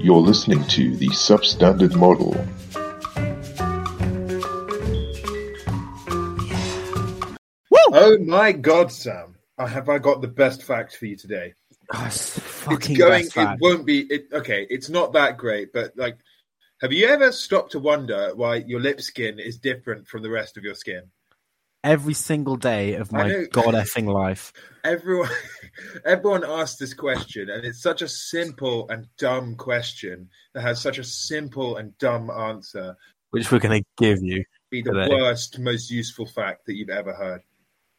You're listening to the Substandard Model. Oh my god, Sam. Uh, have I got the best fact for you today? Oh, it's It's going, best it fact. won't be, it, okay, it's not that great, but like, have you ever stopped to wonder why your lip skin is different from the rest of your skin? every single day of my know. god effing life. Everyone, everyone asks this question, and it's such a simple and dumb question that has such a simple and dumb answer. Which we're going to give you. Be the Today. worst, most useful fact that you've ever heard.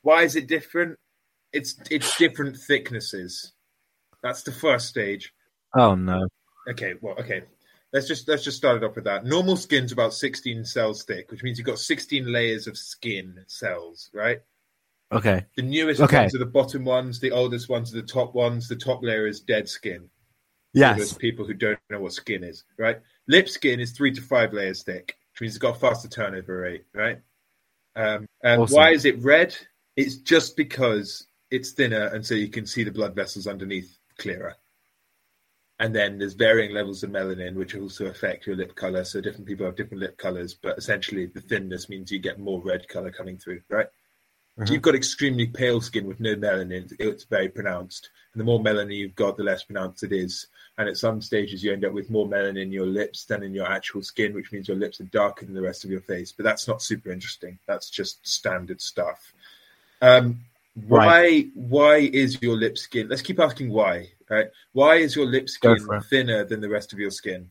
Why is it different? It's it's different thicknesses. That's the first stage. Oh no. Okay, well, okay. Let's just let's just start it off with that. Normal skin's about 16 cells thick, which means you've got 16 layers of skin cells, right? Okay. The newest Okay. ones are the bottom ones, the oldest ones are the top ones. The top layer is dead skin. Yes. those people who don't know what skin is, right? Lip skin is three to five layers thick, which means it's got a faster turnover rate, right? Um, and Awesome. why is it red? It's just because it's thinner, and so you can see the blood vessels underneath clearer. And then there's varying levels of melanin, which also affect your lip color. So different people have different lip colors, but essentially the thinness means you get more red color coming through, right? If you've got extremely pale skin with no melanin, it's very pronounced. And the more melanin you've got, the less pronounced it is. And at some stages, you end up with more melanin in your lips than in your actual skin, which means your lips are darker than the rest of your face. But that's not super interesting. That's just standard stuff. Um, why? Why is your lip skin? Let's keep asking why. Right? Why is your lip skin thinner than the rest of your skin?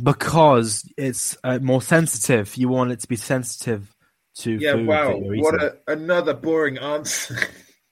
Because it's uh, more sensitive. You want it to be sensitive to Yeah. Wow. What a, another boring answer.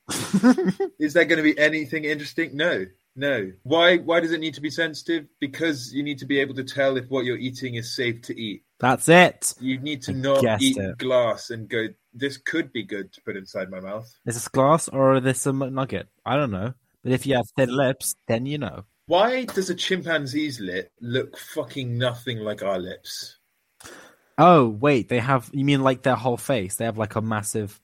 Is there going to be anything interesting? No, no. Why? Why does it need to be sensitive? Because you need to be able to tell if what you're eating is safe to eat. That's it. You need to I not eat it. glass and go. This could be good to put inside my mouth. Is this glass or is this a nugget? I don't know. But if you have thin lips, then you know. Why does a chimpanzee's lip look fucking nothing like our lips? Oh wait, they have. You mean like their whole face? They have like a massive,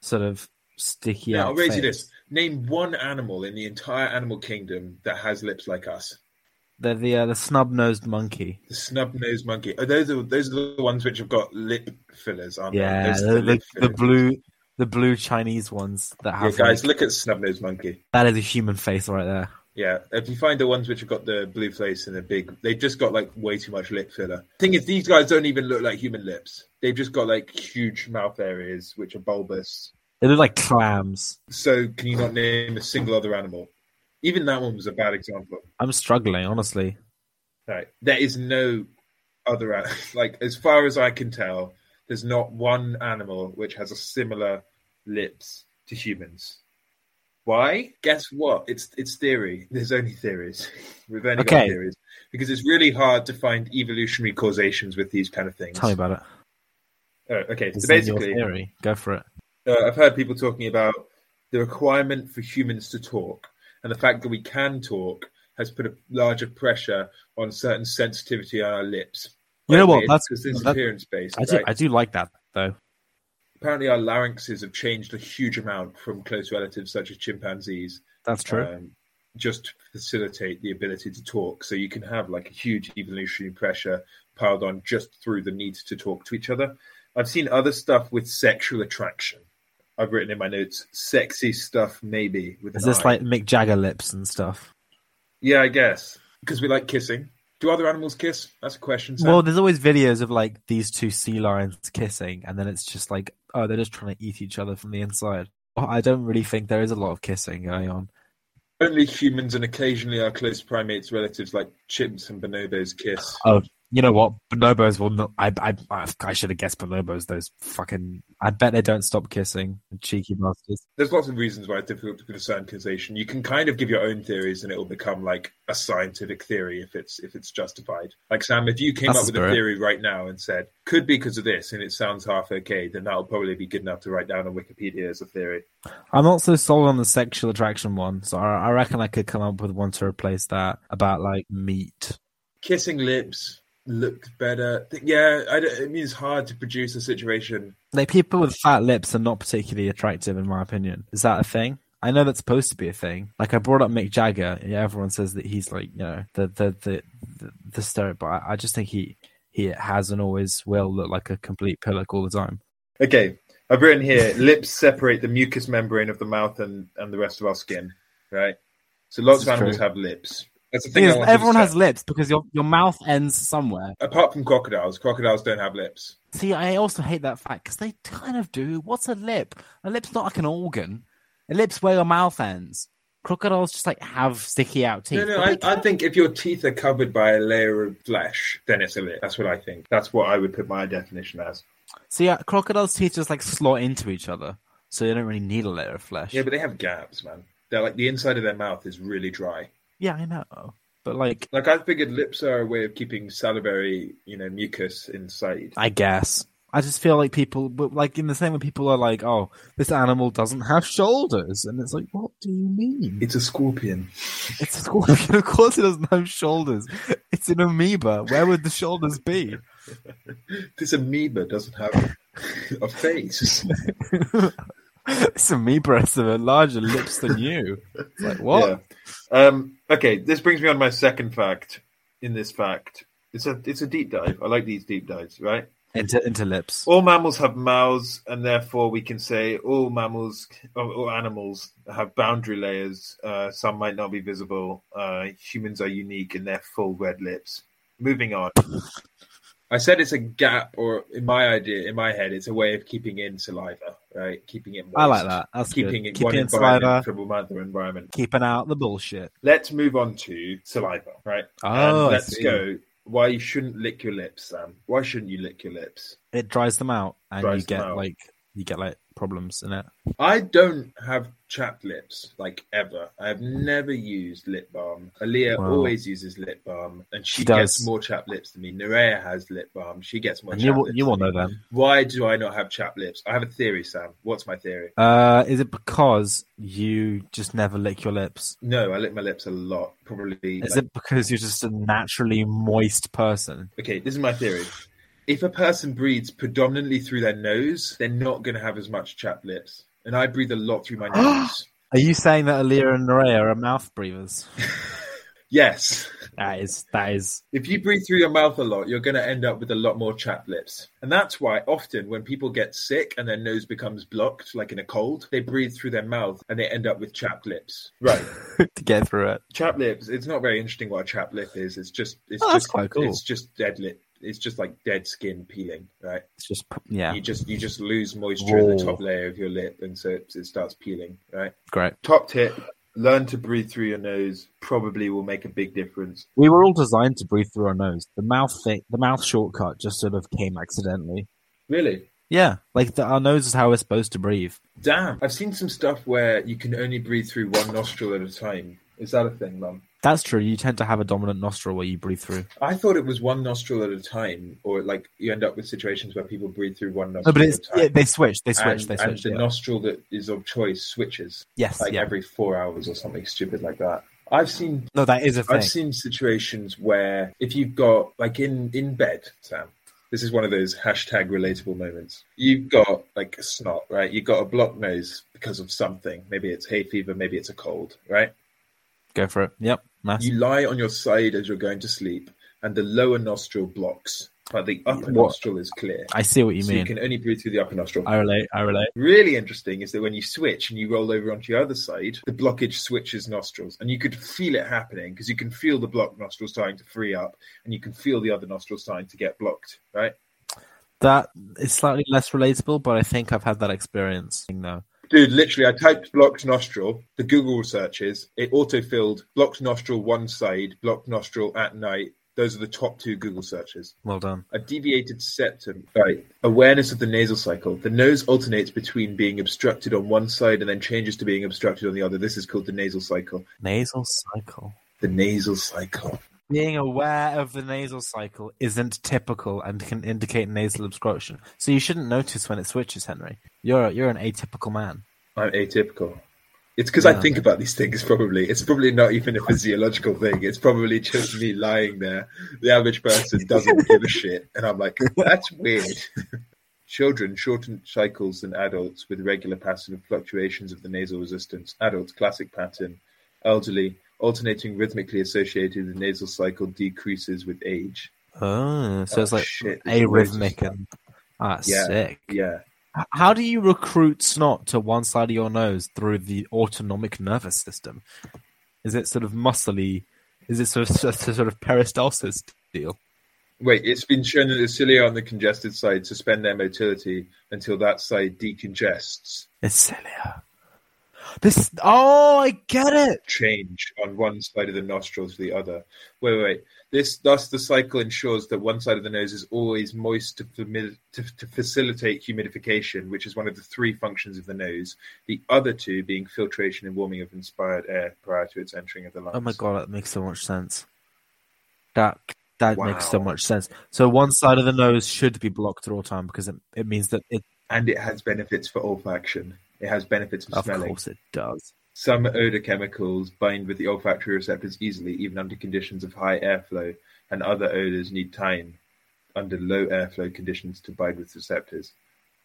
sort of sticky out I'll raise you this: name one animal in the entire animal kingdom that has lips like us. They're the uh, the snub nosed monkey. The snub-nosed monkey. Oh, those are those are the ones which have got lip fillers, aren't Yeah, they? Are the, the, the blue the blue Chinese ones that Yeah, have. guys, like- look at snub-nosed monkey. that is a human face right there. Yeah, if you find the ones which have got the blue face and the big, they've just got like way too much lip filler. Thing is, these guys don't even look like human lips. They've just got like huge mouth areas which are bulbous. They look like clams. So, can you not name a single other animal? Even that one was a bad example. I'm struggling, honestly. Right, there is no other like as far as I can tell, there's not one animal which has a similar lips to humans. Why? Guess what? It's it's theory. There's only theories. We've only got theories because it's really hard to find evolutionary causations with these kind of things. Tell me about it. Oh, okay, so basically, theory. Go for it. uh, I've heard people talking about the requirement for humans to talk, and the fact that we can talk has put a larger pressure on certain sensitivity on our lips. You know what? That's- because it's that- appearance based. I do, right? I do like that though. Apparently, our larynxes have changed a huge amount from close relatives such as chimpanzees, That's true. um, just to facilitate the ability to talk. So you can have like a huge evolutionary pressure piled on just through the need to talk to each other. I've seen other stuff with sexual attraction. I've written in my notes, sexy stuff maybe. With is this I. like Mick Jagger lips and stuff? Yeah, I guess because we like kissing. Do other animals kiss? That's a question. Sam. Well, there's always videos of like these two sea lions kissing, and then it's just like, oh, they're just trying to eat each other from the inside. I don't really think there is a lot of kissing going on. Only humans and occasionally our close primates relatives like chimps and bonobos kiss. Oh, you know what? Bonobos will not. I I I, should have guessed bonobos. Those fucking. I bet they don't stop kissing. Cheeky bastards. There's lots of reasons why it's difficult to discern causation. You can kind of give your own theories, and it will become like a scientific theory if it's if it's justified. Like Sam, if you came That's up with a theory right now and said could be because of this, and it sounds half okay, then that'll probably be good enough to write down on Wikipedia as a theory. I'm not so sold on the sexual attraction one, so I, I reckon I could come up with one to replace that about like meat. Kissing lips looked better. Yeah, I don't, it means hard to produce a situation. Like people with fat lips are not particularly attractive, in my opinion. Is that a thing? I know that's supposed to be a thing. Like I brought up Mick Jagger. Yeah, everyone says that he's like you know the the the the, the stereotype. But I, I just think he he has and always will look like a complete pillock all the time. Okay, I've written here: lips separate the mucous membrane of the mouth and and the rest of our skin. Right. So lots of animals true. have lips. That's the Thing. Is, everyone has lips because your your mouth ends somewhere. Apart from crocodiles, crocodiles don't have lips. See, I also hate that fact because they kind of do. What's a lip? A lip's not like an organ. A lip's where your mouth ends. Crocodiles just like have sticky out teeth. No, no, I, I think if your teeth are covered by a layer of flesh, then it's a lip. That's what I think. That's what I would put my definition as. See, uh, crocodiles' teeth just like slot into each other, so they don't really need a layer of flesh. Yeah, but they have gaps, man. They're like the inside of their mouth is really dry. Yeah, I know. But like, Like I figured lips are a way of keeping salivary, you know, mucus inside. I guess. I just feel like people, but like in the same way, people are like, "Oh, this animal doesn't have shoulders," and it's like, "What do you mean?" It's a scorpion. It's a scorpion. of course, it doesn't have shoulders. It's an amoeba. Where would the shoulders be? This amoeba doesn't have a face. this amoeba has a larger lips than you. It's like what? Yeah. Um, okay, this brings me on to my second fact. In this fact, it's a it's a deep dive. I like these deep dives, right? Into into lips. All mammals have mouths, and therefore we can say all mammals or, or animals have boundary layers. Uh, some might not be visible. Uh, humans are unique in their full red lips. Moving on. I said it's a gap, or in my idea, in my head, it's a way of keeping in saliva, right? Keeping it. Moist. I like that. That's keeping good. it one Keeping in environment from another environment. keeping out the bullshit. Let's move on to saliva, right? Oh, and let's go. Why you shouldn't lick your lips, Sam? Why shouldn't you lick your lips? It dries them out, and Dries you get out. like you get like problems in it. I don't have chapped lips, like ever. I have never used lip balm. Aaliyah Wow. always uses lip balm, and she, She gets more chapped lips than me. Nerea has lip balm; she gets more. And chapped you you than know them. Why do I not have chapped lips? I have a theory, Sam. What's my theory? Uh, is it because you just never lick your lips? No, I lick my lips a lot. Probably. Is like- it because you're just a naturally moist person? okay, this is my theory. If a person breathes predominantly through their nose, they're not going to have as much chapped lips. And I breathe a lot through my nose. Are you saying that Alira and Nerea are mouth breathers? yes. That is that is If you breathe through your mouth a lot, you're going to end up with a lot more chapped lips. And that's why often when people get sick and their nose becomes blocked, like in a cold, they breathe through their mouth and they end up with chapped lips. Right. to get through it. chapped lips, it's not very interesting what a chapped lip is. It's just, it's Oh, that's just, quite cool. it's just dead lip. It's just like dead skin peeling, right? It's just yeah, You just, you just lose moisture in the top layer of your lip and so it, it starts peeling, right? great. Top tip, learn to breathe through your nose. Probably will make a big difference. We were all designed to breathe through our nose. The mouth thing, the mouth shortcut just sort of came accidentally. Really? Yeah, like the, our nose is how we're supposed to breathe. Damn. I've seen some stuff where you can only breathe through one nostril at a time. Is that a thing, Mum? That's true. You tend to have a dominant nostril where you breathe through. I thought it was one nostril at a time, or like you end up with situations where people breathe through one nostril. No, but it's at a time. yeah, they switch. They switch. and, they and switch. the yeah. nostril that is of choice switches yes, like yeah. every four hours or something stupid like that. I've seen No, that is a thing. I've seen situations where if you've got like in in bed, Sam. This is one of those hashtag relatable moments. You've got like a snot, right? You've got a blocked nose because of something. Maybe it's hay fever, maybe it's a cold, right? Go for it. Yep. Nice. You lie on your side as you're going to sleep, and the lower nostril blocks, but the upper What? nostril is clear. I see what you so mean. you can only breathe through the upper nostril. I relate. I relate. Really interesting is that when you switch and you roll over onto your other side, the blockage switches nostrils, and you could feel it happening because you can feel the blocked nostril starting to free up, and you can feel the other nostril starting to get blocked. Right, That is slightly less relatable, but I think I've had that experience. No. Dude. Literally, I typed blocked nostril. The Google searches it auto-filled blocked nostril one side, blocked nostril at night. Those are the top two Google searches. Well done. A deviated septum. Right. Awareness of the nasal cycle. The nose alternates between being obstructed on one side and then changes to being obstructed on the other. This is called the nasal cycle. Nasal cycle. The nasal cycle. Being aware of the nasal cycle isn't typical and can indicate nasal obstruction. So you shouldn't notice when it switches, Henry. You're you're an atypical man. I'm atypical. It's because I think about these things. Probably, it's probably not even a physiological thing. It's probably just me lying there. The average person doesn't give a shit, and I'm like, that's weird. Children shorten cycles than adults with regular pattern of fluctuations of the nasal resistance. Adults, classic pattern. Elderly, alternating rhythmically associated with nasal cycle decreases with age. Oh, so Oh, it's like shit, there's loads of arrhythmic and ah, Yeah. sick. Yeah. How do you recruit snot to one side of your nose through the autonomic nervous system? Is it sort of muscly? Is it sort of sort of peristalsis deal? Wait, it's been shown that the cilia on the congested side suspend their motility until that side decongests. It's cilia. This. Oh, I get it. Change on one side of the nostrils to the other. Wait, wait, wait. This, thus, the cycle ensures that one side of the nose is always moist to, fami- to, to facilitate humidification, which is one of the three functions of the nose. The other two being filtration and warming of inspired air prior to its entering of the lungs. Oh my god, that makes so much sense. That that makes so much sense. So one side of the nose should be blocked at all time because it, it means that it. And it has benefits for olfaction. It has benefits for Of smelling. Of course, it does. Some odor chemicals bind with the olfactory receptors easily, even under conditions of high airflow, and other odors need time under low airflow conditions to bind with receptors.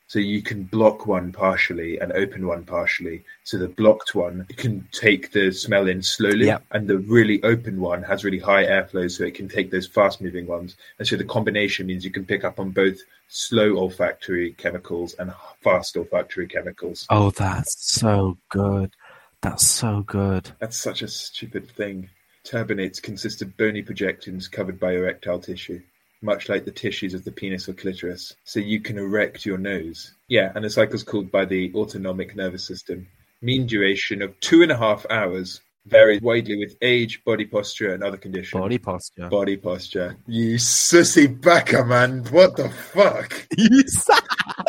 So you can block one partially and open one partially. So the blocked one can take the smell in slowly, Yeah. and the really open one has really high airflow, so it can take those fast moving ones. And so the combination means you can pick up on both slow olfactory chemicals and fast olfactory chemicals. Oh, that's so good. That's so good. That's such a stupid thing. Turbinates consist of bony projections covered by erectile tissue, much like the tissues of the penis or clitoris, so you can erect your nose. Yeah, and the cycle's called by the autonomic nervous system. Mean duration of two and a half hours varies widely with age, body posture, and other conditions. Body posture. Body posture. You sussy backer, man. What the fuck?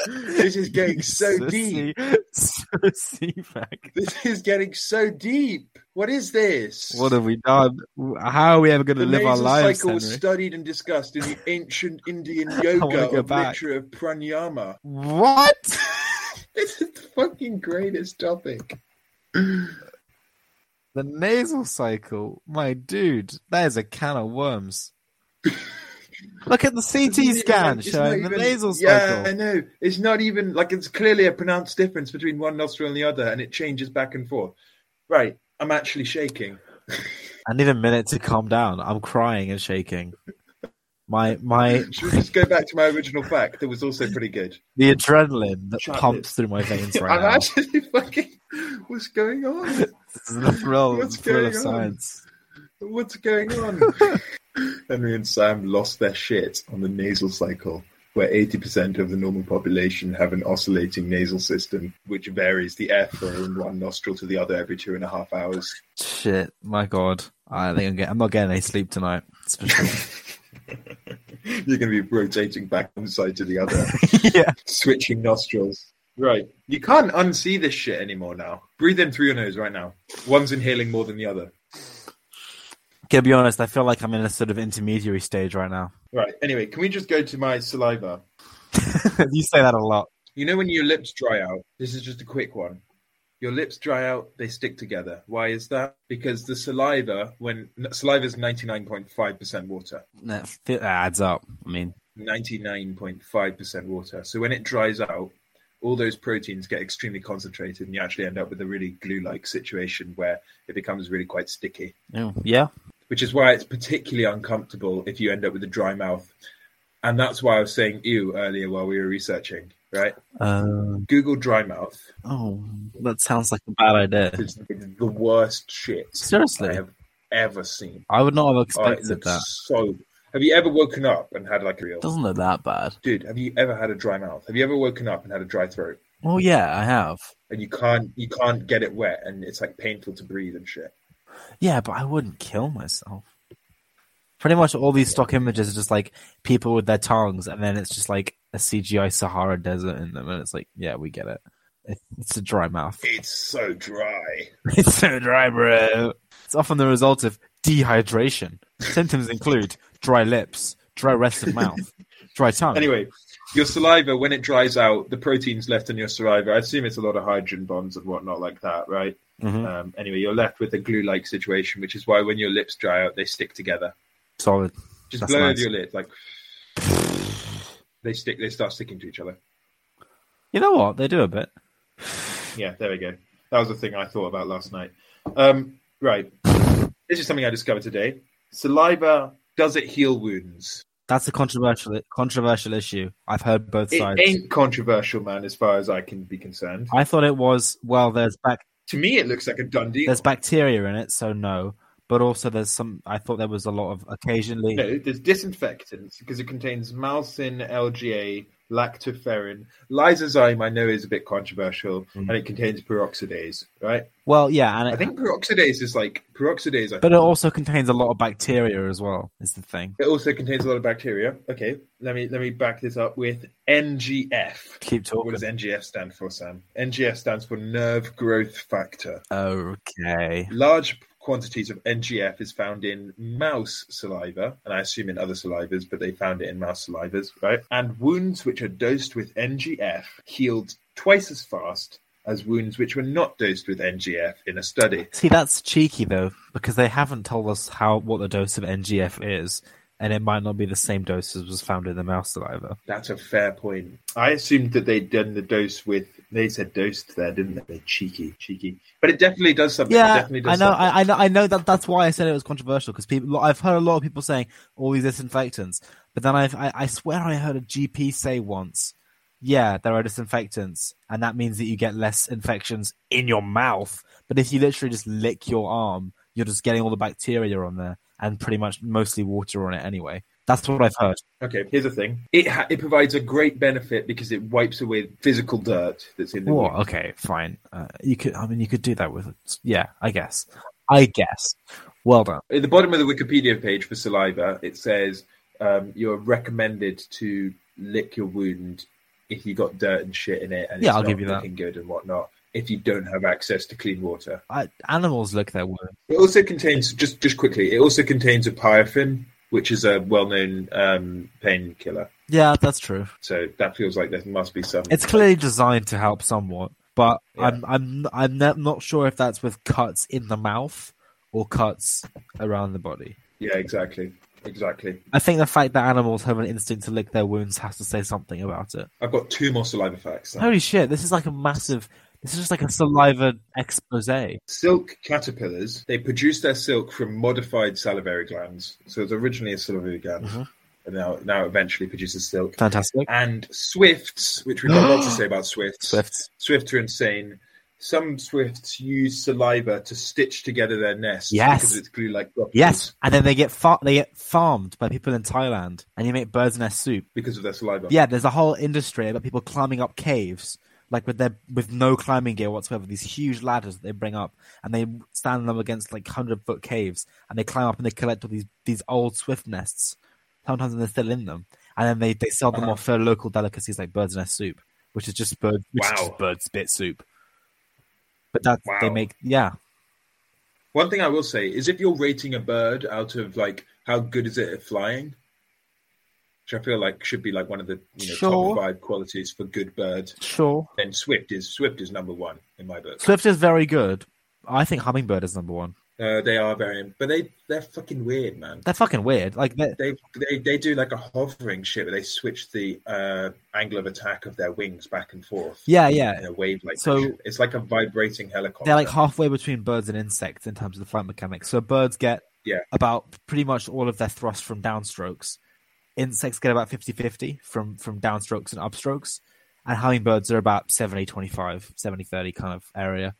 This is getting so deep. Sussy back. This is getting so deep. What is this? What have we done? How are we ever going to The live our lives, cycle was studied and discussed in the ancient Indian yoga of back. literature of pranayama. What? This is the fucking greatest topic. The nasal cycle, my dude, that is a can of worms. Look at the CT scan showing the even- nasal Yeah, I know. It's not even like it's clearly a pronounced difference between one nostril and the other, and it changes back and forth. Right, I'm actually shaking. I need a minute to calm down. I'm crying and shaking. My my Should we just go back to my original fact that was also pretty good? the adrenaline that Shut pumps it. through my veins right I'm now. actually fucking. What's going on? This is the thrill, What's the thrill going of on? science. What's going on? Henry and Sam lost their shit on the nasal cycle, where 80% of the normal population have an oscillating nasal system, which varies the airflow from one nostril to the other every two and a half hours. Shit, my god. I think I'm, get, I'm not getting any sleep tonight. That's for sure. You're going to be rotating back one side to the other, yeah. switching nostrils. Right. You can't unsee this shit anymore now. Breathe in through your nose right now. One's inhaling more than the other. To be honest, I feel like I'm in a sort of intermediary stage right now. Right. Anyway, can we just go to my saliva? you say that a lot. You know when your lips dry out? This is just a quick one. Your lips dry out, they stick together. Why is that? Because the saliva, when saliva is 99.5% water, That that adds up. I mean, 99.5% water. So when it dries out, all those proteins get extremely concentrated and you actually end up with a really glue like situation where it becomes really quite sticky. yeah. yeah. Which is why it's particularly uncomfortable if you end up with a dry mouth. And that's why I was saying ew earlier while we were researching, right? Uh, Google dry mouth. oh, that sounds like a bad idea. It's the worst shit Seriously, I have ever seen. I would not have Oh, expected looks that. so. Have you ever woken up and had like a real Doesn't look that bad. dude? Have you ever had a dry mouth? Have you ever woken up and had a dry throat Well, yeah, I have. and you can't you can't get it wet and it's like painful to breathe and shit? Yeah, but I wouldn't kill myself. Pretty much all these stock images are just like people with their tongues, and then it's just like a CGI Sahara desert in them, and it's like, yeah, we get it. It- It's a dry mouth. It's so dry. It's so dry, bro. It's often the result of dehydration. Symptoms include dry lips, dry rest of mouth, dry tongue. Anyway, your saliva when it dries out, the proteins left in your saliva. I assume it's a lot of hydrogen bonds and whatnot like that, right? Mhm. Um, anyway, you're left with a glue-like situation, which is why when your lips dry out, they stick together. solid. Just That's blow nice. your lips, like they stick. They start sticking to each other. You know what? They do a bit. Yeah, there we go. That was the thing I thought about last night. Um, right. This is something I discovered today. Saliva, does it heal wounds? That's a controversial controversial issue. I've heard both It sides. It ain't controversial, man, as far as I can be concerned. I thought it was well. There's back To me, it looks like a done deal. there's bacteria in it, so no. But also there's some. I thought there was a lot of occasionally. No, there's disinfectants because it contains malsin, IgA, lactoferrin. Lysozyme, I know, is a bit controversial, Mm. and it contains peroxidase, right? Well, yeah, and I it, think peroxidase is like peroxidase. I but it also contains a lot of bacteria as well. Is the thing. It also contains a lot of bacteria. Okay, let me let me back this up with NGF. Keep talking. What does NGF stand for, Sam? NGF stands for nerve growth factor. Okay. Large quantities of NGF is found in mouse saliva, and I assume in other salivas, but they found it in mouse salivas, right? And wounds which are dosed with NGF healed twice as fast as wounds which were not dosed with NGF in a study. See, that's cheeky though, because they haven't told us how what the dose of NGF is, and it might not be the same dose as was found in the mouse saliva. That's a fair point. I assumed that they'd done the dose with. They said dosed there, didn't they? Cheeky, cheeky. But it definitely does something. it Yeah, definitely does I know, something. I, I know, I know that that's why I said it was controversial because people, I've heard a lot of people saying all these disinfectants, but then I've, I, I swear I heard a GP say once, yeah, there are disinfectants, and that means that you get less infections in your mouth. But if you literally just lick your arm, you're just getting all the bacteria on there and pretty much mostly water on it anyway. That's what I've heard. Okay, here's the thing. It ha- it provides a great benefit because it wipes away physical dirt that's in the Well, wound. okay, fine. Uh, you could, I mean, you could do that with, it. yeah, I guess. I guess. Well done. At the bottom of the Wikipedia page for saliva, it says um, you're recommended to lick your wound if you got dirt and shit in it, and Yeah, it's I'll give you that. good and whatnot. If you don't have access to clean water, I, animals lick their wounds. it also contains just just quickly. It also contains opiorphin, which is a well-known um, painkiller. Yeah, that's true. So that feels like there must be some. It's clearly designed to help somewhat, but Yeah. I'm I'm I'm not not sure if that's with cuts in the mouth or cuts around the body. yeah, exactly, exactly. I think the fact that animals have an instinct to lick their wounds has to say something about it. I've got two more saliva facts. Holy shit! This is like a massive. This is just like a saliva expose. Silk caterpillars, they produce their silk from modified salivary glands. So it's originally a salivary gland, Mhm. and now now eventually produces silk. Fantastic. And swifts, which we've got a lot to say about swifts. Swifts. Swifts are insane. Some swifts use saliva to stitch together their nests Yes. because it's glue like Yes, and then they get far- they get farmed by people in Thailand, and you make birds' nest soup. because of their saliva. Yeah, there's a whole industry about people climbing up caves, like with their with no climbing gear whatsoever. These huge ladders that they bring up, and they stand them against like hundred foot caves, and they climb up and they collect all these these old swift nests. Sometimes they're still in them, and then they, they sell them Uh-huh. off for local delicacies like bird's nest soup, which is just bird which is just bird spit soup. But that they make yeah One thing I will say is if you're rating a bird out of like how good is it at flying, which I feel like should be like one of the you know Sure. top five qualities for good bird, sure. then Swift is Swift is number one in my book. Swift is very good. I think hummingbird is number one. Uh, they are very, but they they're fucking weird, man. They're fucking weird. Like they They they do like a hovering shit where they switch the uh, angle of attack of their wings back and forth. yeah yeah in a wave like So- it's like a vibrating helicopter. they're like halfway between birds and insects in terms of the flight mechanics. So birds get Yeah. about pretty much all of their thrust from downstrokes. Insects get about 50-50 from from downstrokes and upstrokes. And hummingbirds are about 70-25, 70-30 kind of area.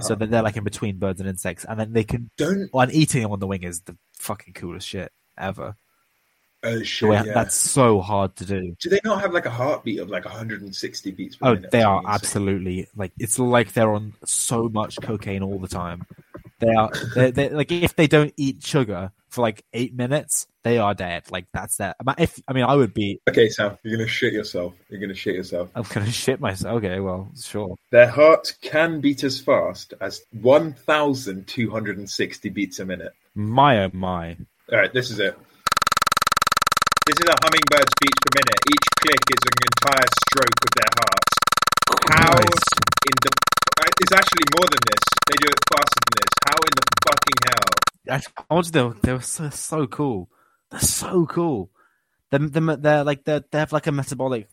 So Uh-huh. that they're like in between birds and insects. And then they can don't well, and eating them on the wing is the fucking coolest shit ever. oh shit. way- yeah. That's so hard to do. Do they not have like a heartbeat of like 160 beats per Oh, minute? they are absolutely like it's like they're on so much cocaine all the time. They are they they like if they don't eat sugar for like eight minutes, they are dead. Like that's that. If I mean, I would be. Okay, Sam, you're gonna shit yourself. You're gonna shit yourself. I'm gonna shit myself. Okay, well, sure. Their heart can beat as fast as 1,260 beats a minute. My oh my. All right, this is it. This is a hummingbird's beats per minute. Each click is an entire stroke of their heart. How Christ. in the? It's actually more than this. They do it faster than this. How in the fucking hell? I, I wanted them. They were so, so cool. They're so cool. They're, they're, they're like they're, they have like a metabolic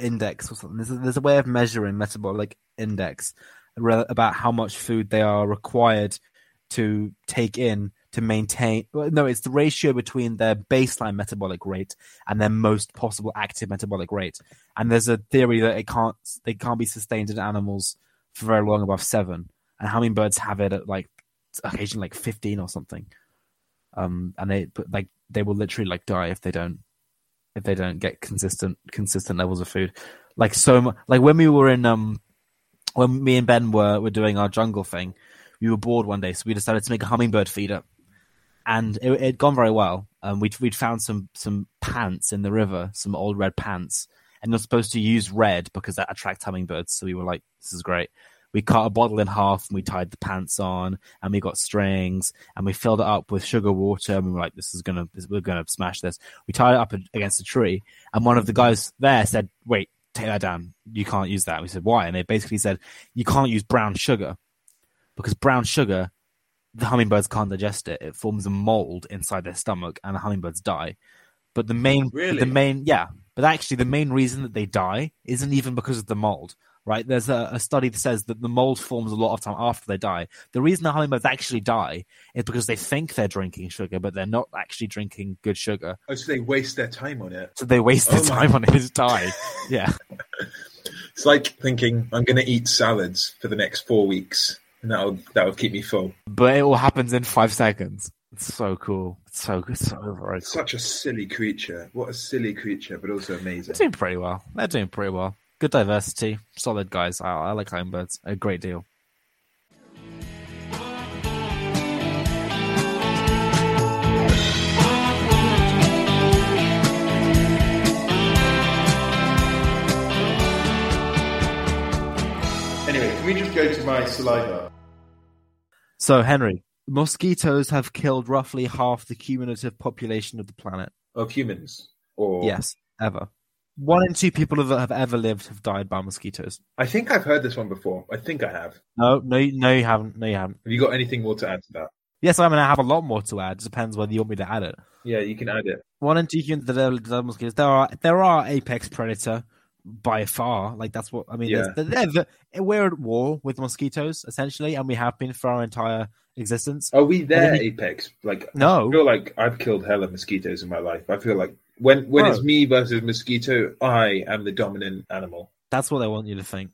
index or something. There's a, there's a way of measuring metabolic index about how much food they are required to take in to maintain. No, it's the ratio between their baseline metabolic rate and their most possible active metabolic rate. And there's a theory that it can't they can't be sustained in animals for very long above seven. And hummingbirds have it at like occasionally like fifteen or something. Um, and they like they will literally like die if they don't if they don't get consistent consistent levels of food. Like so, mu- like when we were in um when me and Ben were were doing our jungle thing, we were bored one day, so we decided to make a hummingbird feeder, and it had gone very well. Um, we'd we'd found some some pants in the river, some old red pants, and you're supposed to use red because that attracts hummingbirds. So we were like, this is great. We cut a bottle in half and we tied the pants on, and we got strings and we filled it up with sugar water. And we were like, this is gonna this, we're gonna smash this. We tied it up against a tree, and one of the guys there said, wait. Take that down. You can't use that. We said why, and they basically said you can't use brown sugar because brown sugar, the hummingbirds can't digest it. It forms a mold inside their stomach, and the hummingbirds die. But the main, Really? the main, yeah. But actually, the main reason that they die isn't even because of the mold, right? There's a, a study that says that the mold forms a lot of time after they die. The reason the hummingbirds actually die is because they think they're drinking sugar, but they're not actually drinking good sugar. Oh, so they waste their time on it. So they waste their Oh my- time on it to die. Yeah. It's like thinking I'm going to eat salads for the next four weeks, and that'll that'll keep me full. But it all happens in five seconds. It's so cool. It's so good. So very cool. Such a silly creature. What a silly creature, but also amazing. They're doing pretty well. They're doing pretty well. Good diversity. Solid guys. I, I like hummingbirds a great deal. Anyway, can we just go to my saliva? So, Henry, mosquitoes have killed roughly half the cumulative population of the planet. Of humans, or Yes, ever. One in two people that have ever lived have died by mosquitoes. I think I've heard this one before. I think I have. No, no, no, you haven't. No, you haven't. Have you got anything more to add to that? Yes, I'm going to have a lot more to add. It depends whether you want me to add it. Yeah, you can add it. One in two humans that have died by mosquitoes. There are there are apex predator by far. Like that's what I mean. Yeah. they're- they're- we're at war with mosquitoes essentially, and we have been for our entire existence. Are we there, you- Apex? Like, No. I feel like I've killed hella mosquitoes in my life. I feel like when when No. it's me versus mosquito, I am the dominant animal. That's what they want you to think.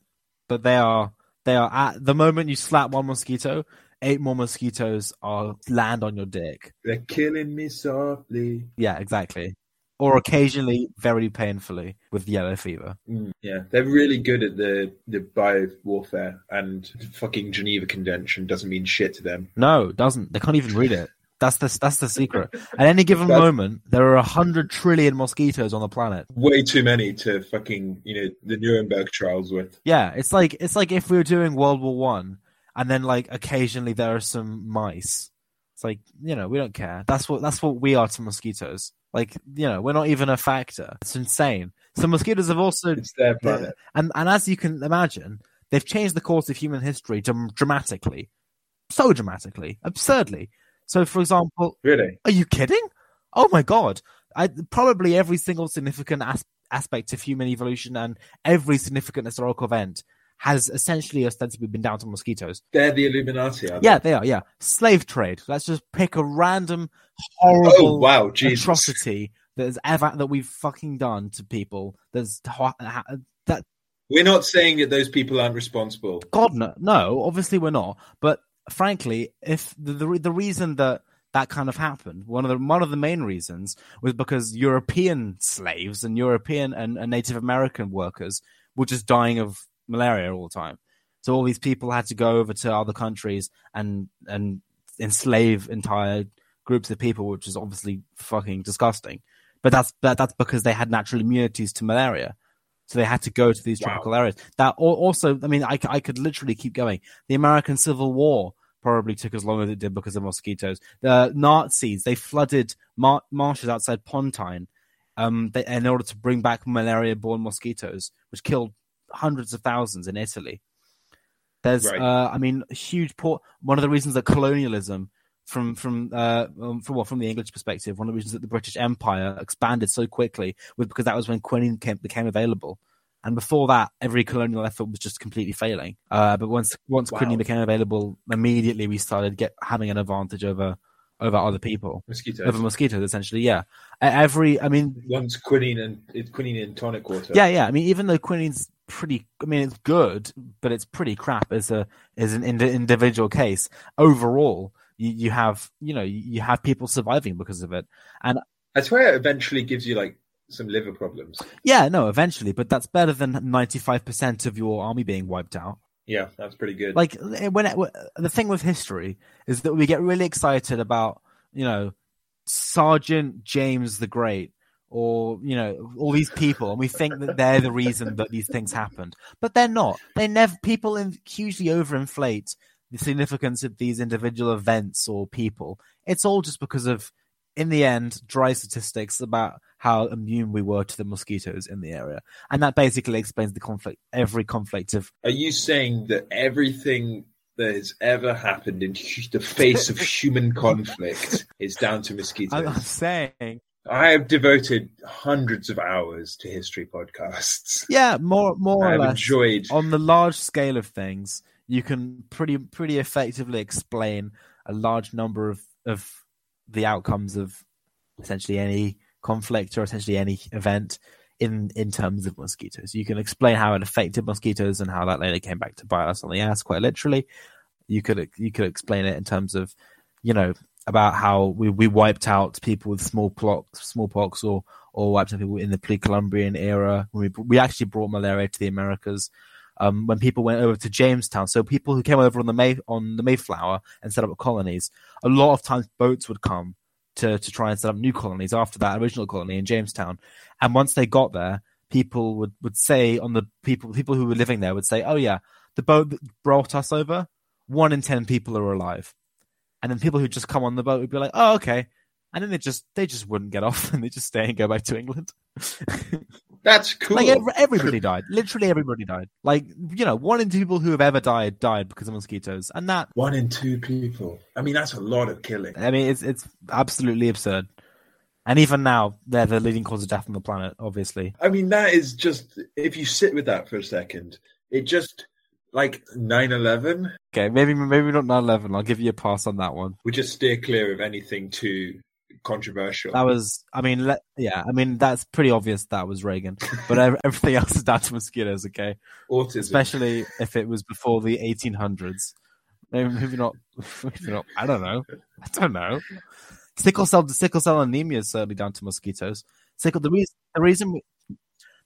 But they are they are at the moment you slap one mosquito, eight more mosquitoes are land on your dick. They're killing me softly. Yeah, exactly. Or occasionally very painfully with yellow fever. Mm, yeah, they're really good at the the bio warfare, and fucking Geneva Convention doesn't mean shit to them. No, it doesn't. They can't even read it. That's the that's the secret. At any given That's- moment, there are a hundred trillion mosquitoes on the planet. Way too many to fucking you know the Nuremberg trials with. Yeah, it's like it's like if we were doing World War One, and then like occasionally there are some mice. It's like you know we don't care. That's what that's what we are to mosquitoes. Like you know we're not even a factor. It's insane. So mosquitoes have also It's their planet. and and as you can imagine, they've changed the course of human history dram- dramatically, so dramatically, absurdly. So, for example, Really? are you kidding? Oh my god! I, probably every single significant as- aspect of human evolution and every significant historical event has essentially ostensibly been down to mosquitoes. They're the Illuminati. They? Yeah, they are. Yeah, slave trade. Let's just pick a random horrible Oh wow, Jesus. atrocity that has ever that we've fucking done to people. That's that We're not saying that those people aren't responsible. God no, no, obviously we're not. But frankly, if the the, the reason that that kind of happened, one of the one of the main reasons was because European slaves and European and, and Native American workers were just dying of malaria all the time. So all these people had to go over to other countries and and enslave entire groups of people, which is obviously fucking disgusting. But that's that, that's because they had natural immunities to malaria. So they had to go to these Wow. tropical areas. That also, I mean, I could literally keep going. The American Civil War probably took as long as it did because of mosquitoes. The Nazis they flooded mar- marshes outside Pontine, um, they, in order to bring back malaria-borne mosquitoes, which killed hundreds of thousands in Italy. There's, Right. uh, I mean, huge port. One of the reasons that colonialism, from from uh, um, from well, from the English perspective, one of the reasons that the British Empire expanded so quickly was because that was when quinine came, became available. And before that, every colonial effort was just completely failing. Uh, but once once Wow. quinine became available, immediately we started get having an advantage over over other people, Mosquitoes. over mosquitoes. Essentially, yeah. Every, I mean, Once quinine and it's quinine in tonic water. yeah, yeah. I mean, even though quinine's pretty, I mean, it's good, but it's pretty crap as a as an indi- individual case. Overall, you, you have you know you have people surviving because of it. And I swear it eventually gives you like some liver problems. Yeah, no, eventually, but that's better than ninety five percent of your army being wiped out. Yeah, that's pretty good. Like when it, the thing with history is that we get really excited about you know Sergeant James the Great or you know all these people, and we think that they're the reason that these things happened, but they're not. They never people in, hugely overinflate the significance of these individual events or people. It's all just because of, in the end, dry statistics about how immune we were to the mosquitoes in the area, and that basically explains the conflict. Every conflict of Are you saying that everything that has ever happened in the face of human conflict is down to mosquitoes? I'm saying I have devoted hundreds of hours to history podcasts. Yeah, more more I or less. enjoyed. On the large scale of things, you can pretty pretty effectively explain a large number of of the outcomes of essentially any conflict or essentially any event in in terms of mosquitoes. You can explain how it affected mosquitoes and how that later came back to bite us on the ass, quite literally. You could you could explain it in terms of, you know, about how we, we wiped out people with smallpox, smallpox, or or wiped out people in the pre-Columbian era. We we actually brought malaria to the Americas. Um, when people went over to Jamestown, so people who came over on the May on the Mayflower and set up colonies, a lot of times boats would come to to try and set up new colonies after that original colony in Jamestown. And once they got there, people would would say on the people people who were living there would say, "Oh yeah, the boat that brought us over, one in ten people are alive." And then people who just come on the boat would be like, "Oh okay," and then they just they just wouldn't get off and they just stay and go back to England. That's cool. Like ev- everybody died. Literally everybody died. Like you know, one in two people who have ever died died because of mosquitoes, and that One in two people. I mean, that's a lot of killing. I mean, it's it's absolutely absurd. And even now, they're the leading cause of death on the planet. Obviously, I mean, that is just, if you sit with that for a second, it just, like 9 11, okay, maybe maybe not 9/11. I'll give you a pass on that one. we just steer clear of anything too controversial. That was, I mean, le- yeah, I mean that's pretty obvious that was Reagan, but everything else is down to mosquitoes. Okay, Autism. especially if it was before the 1800s. Maybe, maybe not. Maybe not. I don't know. I don't know. Sickle cell, sickle cell anemia is certainly down to mosquitoes. Sickle. The reason, the reason, we,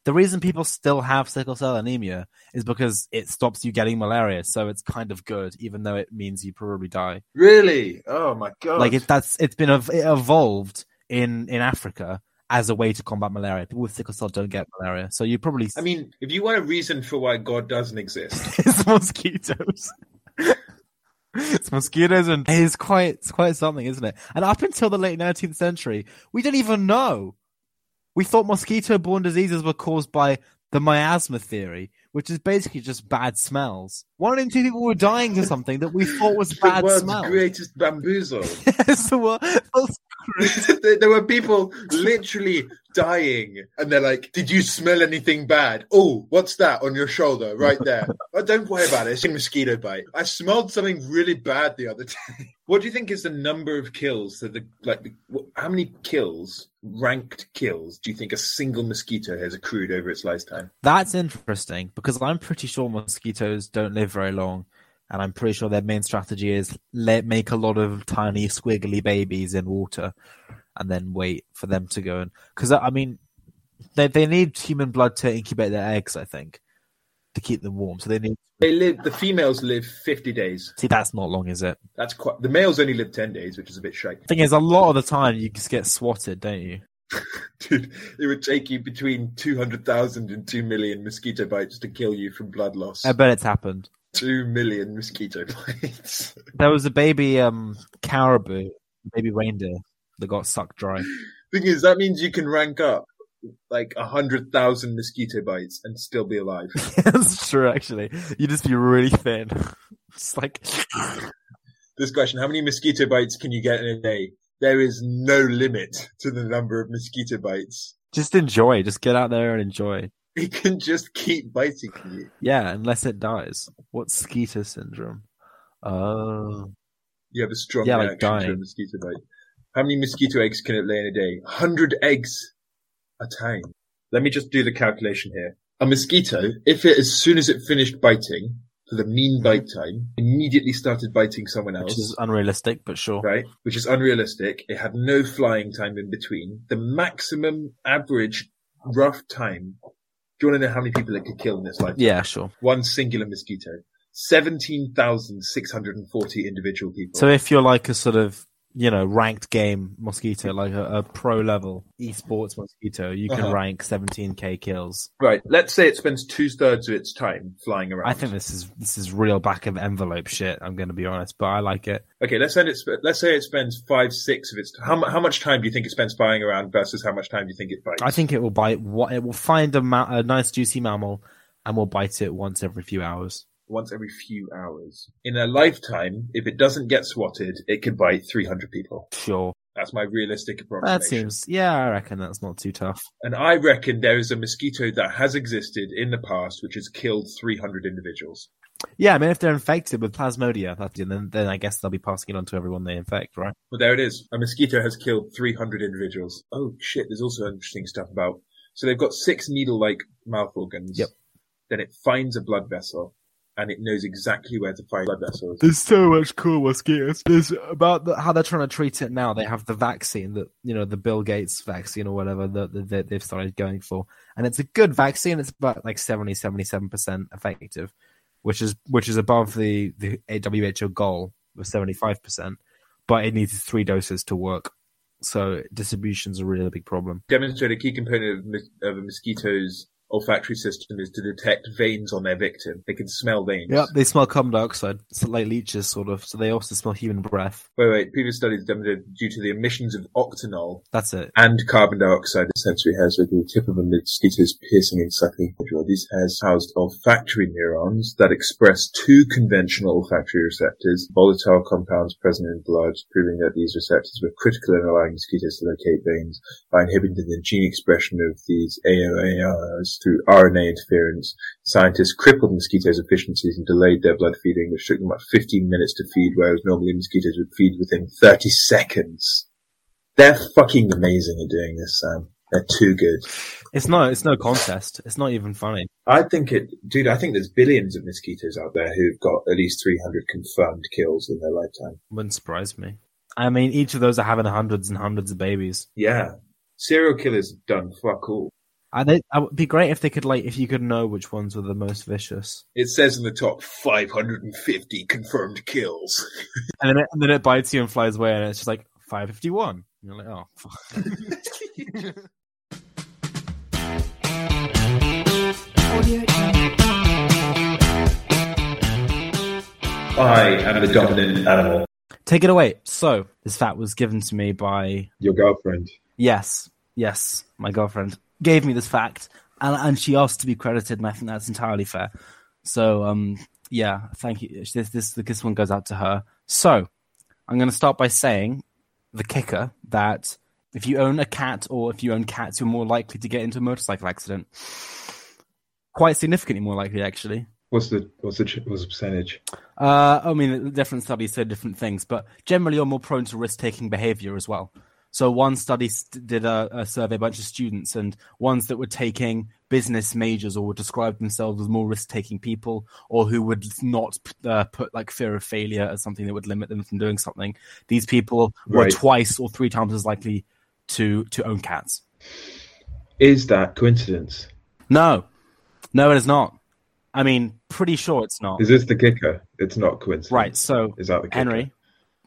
the reason people still have sickle cell anemia is because it stops you getting malaria. So it's kind of good, even though it means you probably die. Really? Oh my god! Like it, that's it's been it evolved in in Africa as a way to combat malaria. People with sickle cell don't get malaria, so you probably I mean, if you want a reason for why God doesn't exist, it's mosquitoes. it's mosquitoes and it's quite it's quite something, isn't it? And up until the late nineteenth century, we didn't even know. We thought mosquito-borne diseases were caused by the miasma theory, which is basically just bad smells. One in two people were dying to something that we thought was the bad world's smells. greatest bamboozle. Yes, the wor- that's great. there there were people literally dying, and they're like, "Did you smell anything bad? Oh, what's that on your shoulder, right there? oh, don't worry about it. It's a mosquito bite. I smelled something really bad the other day." what do you think is the number of kills that the like? The, how many kills, ranked kills, do you think a single mosquito has accrued over its lifetime? That's interesting because I'm pretty sure mosquitoes don't live very long, and I'm pretty sure their main strategy is let make a lot of tiny squiggly babies in water, and then wait for them to go and because I mean they they need human blood to incubate their eggs. I think to keep them warm, so they need. They live. The females live fifty days. See, that's not long, is it? That's quite. The males only live ten days, which is a bit shite. Thing is, a lot of the time you just get swatted, don't you? Dude, it would take you between 200,000 and 2 million mosquito bites to kill you from blood loss. I bet it's happened. 2 million mosquito bites. There was a baby um caribou, baby reindeer that got sucked dry. Thing is, that means you can rank up like a 100,000 mosquito bites and still be alive. That's true, actually. You just be really thin. It's like this question how many mosquito bites can you get in a day? There is no limit to the number of mosquito bites. just enjoy. Just get out there and enjoy. It can just keep biting you. Yeah, unless it dies. What's skeeter syndrome? Oh, You have a strong Yeah, like reaction to a dying. mosquito bite. How many mosquito eggs can it lay in a day? 100 eggs a time. Let me just do the calculation here. A mosquito, if it, as soon as it finished biting, for the mean bite time, immediately started biting someone else. which is unrealistic, but sure. right? Which is unrealistic. It had no flying time in between. The maximum average rough time. Do you want to know how many people it could kill in its life? Yeah, sure. One singular mosquito. 17,640 individual people. So if you're like a sort of you know ranked game mosquito, like a, a pro level esports mosquito, you can Uh-huh. rank 17k kills. right. Let's say it spends two thirds of its time flying around. I think this is this is real back of envelope shit. I'm going to be honest, but I like it. Okay, let's say it. Let's say it spends five, six of its. How, how much time do you think it spends flying around versus how much time do you think it bites? I think it will bite. What it will find a, ma- a nice juicy mammal and will bite it once every few hours. Once every few hours. In a lifetime, if it doesn't get swatted, it could bite 300 people. Sure, That's my realistic approximation. that seems. Yeah, I reckon that's not too tough. And I reckon there is a mosquito that has existed in the past which has killed 300 individuals. Yeah, I mean, if they're infected with plasmodia, then then I guess they'll be passing it on to everyone they infect, right? Well, there it is. A mosquito has killed 300 individuals. Oh shit, there's also interesting stuff about. So they've got six needle-like mouth organs. Yep. Then it finds a blood vessel and it knows exactly where to find blood vessels. There's so much cool mosquitoes. There's about the, how they're trying to treat it now. They have the vaccine that you know the Bill Gates vaccine or whatever that, that, that they've started going for, and it's a good vaccine. It's about like 70, 77 percent effective, which is which is above the the WHO goal of seventy five percent. But it needs three doses to work, so distribution's a really big problem. demonstrate a key component of, of a mosquito's olfactory system is to detect veins on their victim. They can smell veins. Yeah, they smell carbon dioxide. It's like leeches, sort of. So they also smell human breath. Wait, wait. Previous studies demonstrated due to the emissions of octanol That's it. and carbon dioxide, the sensory hairs are the tip of a mosquito's piercing and sucking jaw. These hairs housed olfactory neurons that express two conventional olfactory receptors, volatile compounds present in blood, proving that these receptors were critical in allowing mosquitoes to locate veins by inhibiting the gene expression of these AOARs through RNA interference. Scientists crippled mosquitoes' efficiencies and delayed their blood feeding, which took them about 15 minutes to feed, whereas normally mosquitoes would feed within 30 seconds. They're fucking amazing at doing this, Sam. They're too good. It's no, it's no contest. It's not even funny. I think it, dude, I think there's billions of mosquitoes out there who've got at least 300 confirmed kills in their lifetime. Wouldn't surprise me. I mean, each of those are having hundreds and hundreds of babies. Yeah. Serial killers have done fuck all. I think it would be great if they could like if you could know which ones were the most vicious, It says in the top 550 confirmed kills. and then it, and then it bites you and flies away, and it's just like five fifty one. You're like, oh, fuck. I am the dominant animal. take it away. So this fact was given to me by Your girlfriend. yes, yes, my girlfriend gave me this fact, and and she asked to be credited, and I think that's entirely fair. So um, yeah, thank you. This this this one goes out to her. So I'm going to start by saying the kicker that if you own a cat or if you own cats, you're more likely to get into a motorcycle accident. Quite significantly more likely, actually. What's the, what's the, what's the percentage? Uh, I mean, different studies say different things, but generally you're more prone to risk-taking behavior as well. So one study st- did a, a survey a bunch of students, and ones that were taking business majors or would describe themselves as more risk-taking people, or who would not uh, put like fear of failure as something that would limit them from doing something. These people were Right. twice or three times as likely to to own cats. Is that coincidence? No, no, it is not. I mean, pretty sure it's not. Is this the kicker? It's not coincidence. Right. So Is that the kicker? Henry,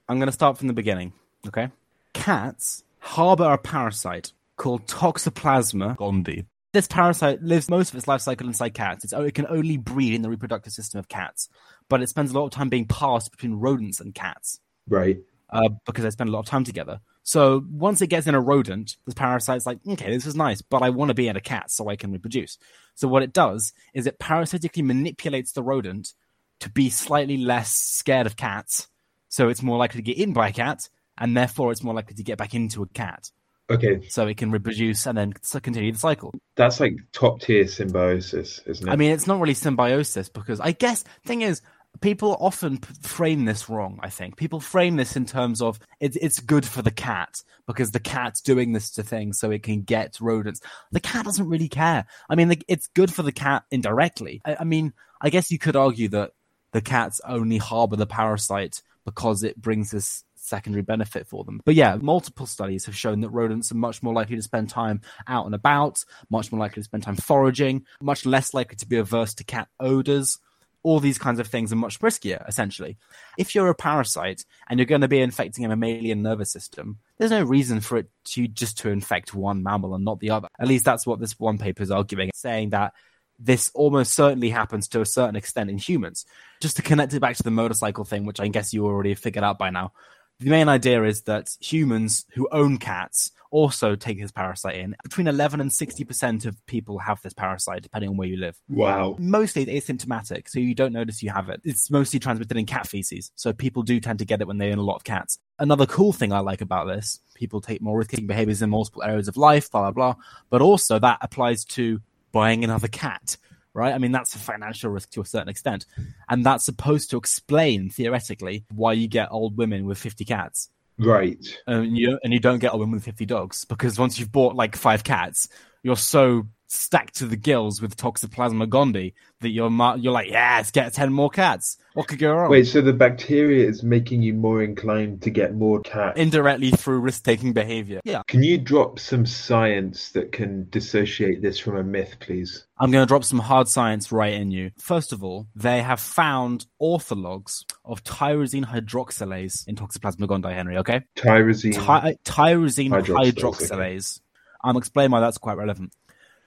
I'm going to start from the beginning. Okay. Cats harbor a parasite called Toxoplasma gondii. This parasite lives most of its life cycle inside cats. It's, it can only breed in the reproductive system of cats, but it spends a lot of time being passed between rodents and cats Right. uh, because they spend a lot of time together. So once it gets in a rodent, this parasite's like, okay, this is nice, but I want to be in a cat so I can reproduce. So what it does is it parasitically manipulates the rodent to be slightly less scared of cats. So it's more likely to get eaten by a cat, and therefore it's more likely to get back into a cat. Okay, so it can reproduce and then continue the cycle. that's like top tier symbiosis, isn't it? I mean, it's not really symbiosis because I guess thing is people often frame this wrong. I think people frame this in terms of it's it's good for the cat because the cat's doing this to things so it can get rodents. The cat doesn't really care. I mean, like, it's good for the cat indirectly. I, I mean, I guess you could argue that the cats only harbor the parasite because it brings this secondary benefit for them. But yeah, multiple studies have shown that rodents are much more likely to spend time out and about, much more likely to spend time foraging, much less likely to be averse to cat odors. All these kinds of things are much riskier, essentially. If you're a parasite and you're going to be infecting a mammalian nervous system, there's no reason for it to just to infect one mammal and not the other. At least that's what this one paper is arguing, saying that this almost certainly happens to a certain extent in humans. Just to connect it back to the motorcycle thing, which I guess you already figured out by now. The main idea is that humans who own cats also take this parasite in. Between 11 and 60% of people have this parasite, depending on where you live. wow. Mostly it's asymptomatic, so you don't notice you have it. It's mostly transmitted in cat feces, so people do tend to get it when they own a lot of cats. Another cool thing I like about this, people take more risky behaviors in multiple areas of life, blah, blah, blah. But also that applies to buying another cat, right? I mean, that's a financial risk to a certain extent. And that's supposed to explain, theoretically, why you get old women with 50 cats Right. and you and you don't get a woman with 50 dogs because once you've bought like five cats you're so stacked to the gills with toxoplasma gondii that you're you're like yes get 10 more cats what could go wrong Wait, so the bacteria is making you more inclined to get more cats? indirectly through risk-taking behavior yeah Can you drop some science that can dissociate this from a myth, please? i'm going to drop some hard science right in you first of all they have found orthologs of tyrosine hydroxylase in toxoplasma gondii henry okay Tyrosine. Ty- tyrosine Hydroxylase, hydroxylase. I'm explaining why that's quite relevant.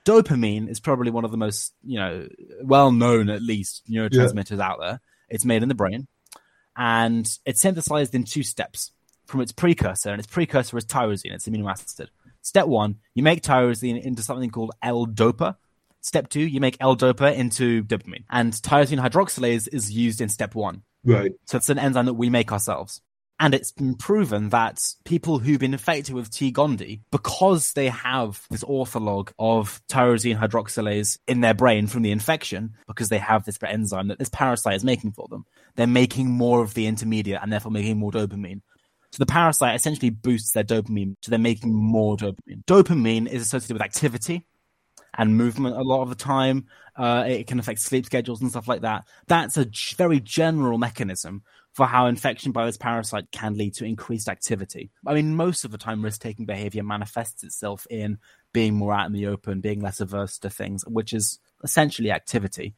Dopamine is probably one of the most, you know, well known at least neurotransmitters out there. It's made in the brain and it's synthesized in two steps from its precursor, and its precursor is tyrosine, it's amino acid. Step one, you make tyrosine into something called L-dopa. Step two, you make L-dopa into dopamine. And tyrosine hydroxylase is used in step one. right. So it's an enzyme that we make ourselves. And it's been proven that people who've been infected with T. gondii, because they have this ortholog of tyrosine hydroxylase in their brain from the infection, because they have this enzyme that this parasite is making for them, they're making more of the intermediate and therefore making more dopamine. So the parasite essentially boosts their dopamine, so they're making more dopamine. Dopamine is associated with activity and movement a lot of the time. Uh, it can affect sleep schedules and stuff like that. That's a g- very general mechanism for how infection by this parasite can lead to increased activity. I mean, most of the time, risk taking behavior manifests itself in being more out in the open, being less averse to things, which is essentially activity.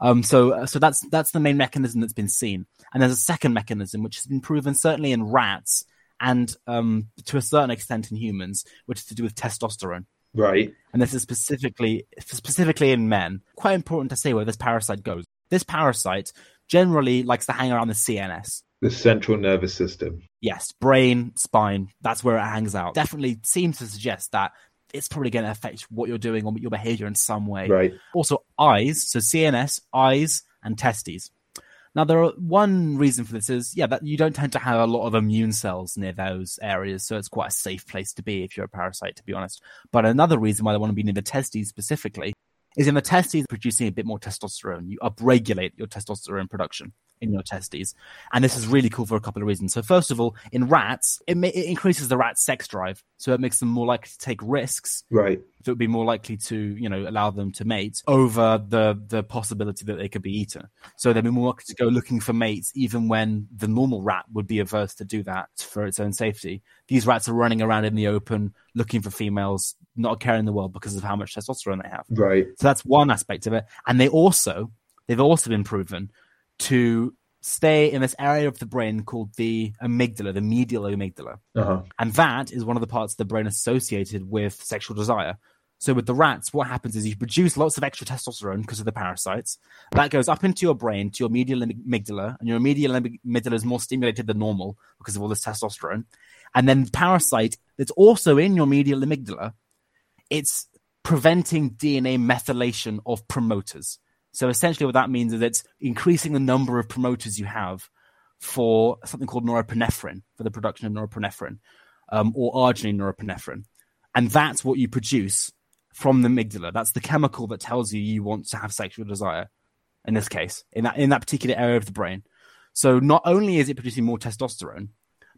Um, so, so that's that's the main mechanism that's been seen. And there's a second mechanism which has been proven certainly in rats and um, to a certain extent in humans, which is to do with testosterone Right. and this is specifically specifically in men. Quite important to say where this parasite goes. This parasite generally likes to hang around the CNS. The central nervous system. Yes, brain, spine, that's where it hangs out. Definitely seems to suggest that it's probably going to affect what you're doing or your behavior in some way. Right. Also, eyes, so CNS, eyes, and testes. Now, there are one reason for this is yeah that you don't tend to have a lot of immune cells near those areas, so it's quite a safe place to be if you're a parasite, to be honest. But another reason why they want to be near the testes specifically is in the testes producing a bit more testosterone. You upregulate your testosterone production in your testes, and this is really cool for a couple of reasons. So, first of all, in rats, it, ma- it increases the rat's sex drive, so it makes them more likely to take risks Right. That would be more likely to, you know, allow them to mate over the the possibility that they could be eaten. So they'd be more likely to go looking for mates, even when the normal rat would be averse to do that for its own safety. These rats are running around in the open looking for females, not caring in the world because of how much testosterone they have. Right. So that's one aspect of it. And they also, they've also been proven to stay in this area of the brain called the amygdala, the medial amygdala. Uh huh. And that is one of the parts of the brain associated with sexual desire. So with the rats, what happens is you produce lots of extra testosterone because of the parasites. That goes up into your brain to your medial amygdala, and your medial amygdala is more stimulated than normal because of all this testosterone. And then the parasite that's also in your medial amygdala, it's preventing DNA methylation of promoters. So essentially, what that means is it's increasing the number of promoters you have for something called norepinephrine, for the production of norepinephrine, um, or arginine norepinephrine. and that's what you produce from the amygdala. That's the chemical that tells you you want to have sexual desire. In this case, in that in that particular area of the brain. So not only is it producing more testosterone,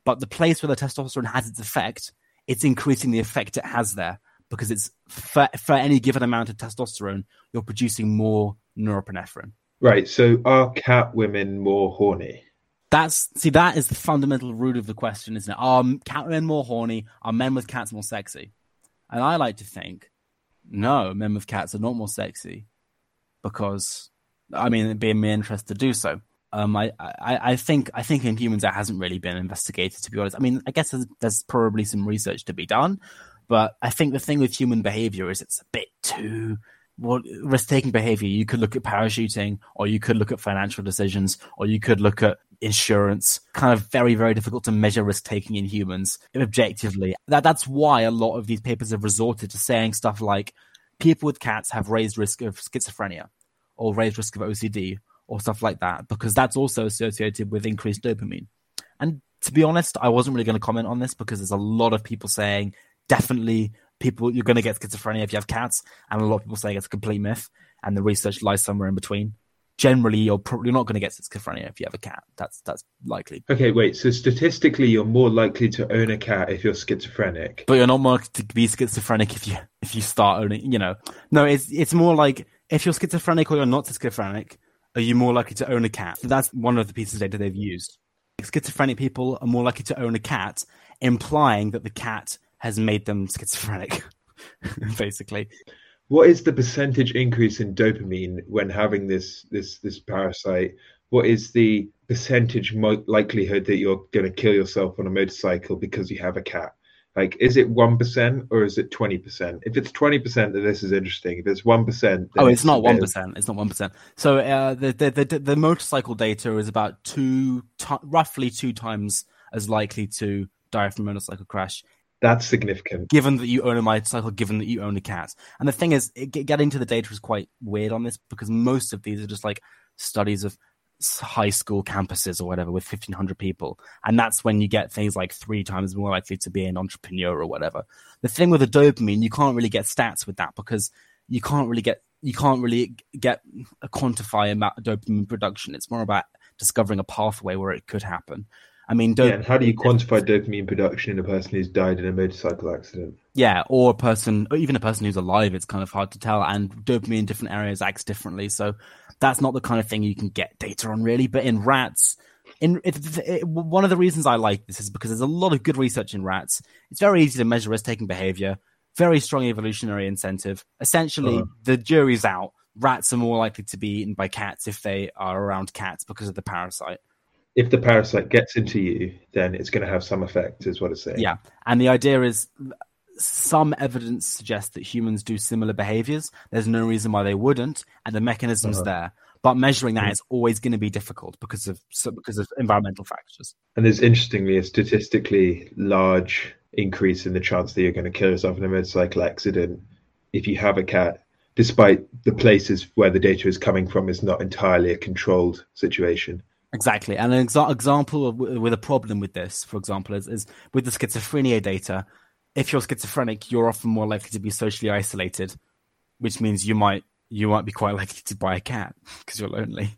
but the place where the testosterone has its effect, it's increasing the effect it has there because it's for, for any given amount of testosterone, you're producing more norepinephrine. Right. So are cat women more horny? That's see, that is the fundamental root of the question, isn't it? Are cat men more horny? Are men with cats more sexy? And I like to think, no, men with cats are not more sexy because, I mean, it'd be in my interest to do so. Um, I, I, I think, I think in humans that hasn't really been investigated. To be honest, I mean, I guess there's, there's probably some research to be done, but I think the thing with human behavior is it's a bit too what risk taking behavior. You could look at parachuting, or you could look at financial decisions, or you could look at insurance. Kind of very, very difficult to measure risk taking in humans objectively. That that's why a lot of these papers have resorted to saying stuff like people with cats have raised risk of schizophrenia or raised risk of OCD or stuff like that, because that's also associated with increased dopamine. And to be honest, I wasn't really going to comment on this because there's a lot of people saying definitely people you're going to get schizophrenia if you have cats, and a lot of people saying it's a complete myth, and the research lies somewhere in between. Generally, you're probably not going to get schizophrenia if you have a cat. That's that's likely, Okay, wait. So statistically, you're more likely to own a cat if you're schizophrenic. but you're not more likely to be schizophrenic if you if you start owning. You know, no, it's it's more like if you're schizophrenic or you're not schizophrenic, are you more likely to own a cat? That's one of the pieces of data they've used. Schizophrenic people are more likely to own a cat, implying that the cat has made them schizophrenic, basically. What is the percentage increase in dopamine when having this this this parasite? What is the percentage mo- likelihood that you're going to kill yourself on a motorcycle because you have a cat? Like, is it one percent or is it twenty percent? If it's twenty percent, then this is interesting. If it's one percent, Oh, it's not one percent. It's not one percent. So uh, the, the the the motorcycle data is about two, ti roughly two times as likely to die from a motorcycle crash That's significant. given that you own a motorcycle, given that you own a cat. And the thing is, it, getting to the data is quite weird on this because most of these are just like studies of high school campuses or whatever with 1500 people. And that's when you get things like three times more likely to be an entrepreneur or whatever. The thing with the dopamine, you can't really get stats with that because you can't really get, you can't really get a quantify amount of dopamine production. It's more about discovering a pathway where it could happen. I mean, Yeah, and how do you quantify dopamine production in a person who's died in a motorcycle accident? yeah, or a person, or even a person who's alive, it's kind of hard to tell. And dopamine in different areas acts differently. So that's not the kind of thing you can get data on, really. But in rats, in it, it, one of the reasons I like this is because there's a lot of good research in rats. It's very easy to measure risk-taking behavior. Very strong evolutionary incentive. Essentially, Uh-huh. the jury's out. Rats are more likely to be eaten by cats if they are around cats because of the parasite. If the parasite gets into you, then it's going to have some effect, is what it's saying. Yeah, and the idea is some evidence suggests that humans do similar behaviors. There's no reason why they wouldn't, and the mechanism's Uh-huh. there. But measuring that is always going to be difficult because of so, because of environmental factors. And there's interestingly a statistically large increase in the chance that you're going to kill yourself in a motorcycle accident if you have a cat, despite the places where the data is coming from is not entirely a controlled situation. Exactly, and an exa- example of, with a problem with this, for example, is, is with the schizophrenia data. If you're schizophrenic, you're often more likely to be socially isolated, which means you might you might be quite likely to buy a cat because you're lonely.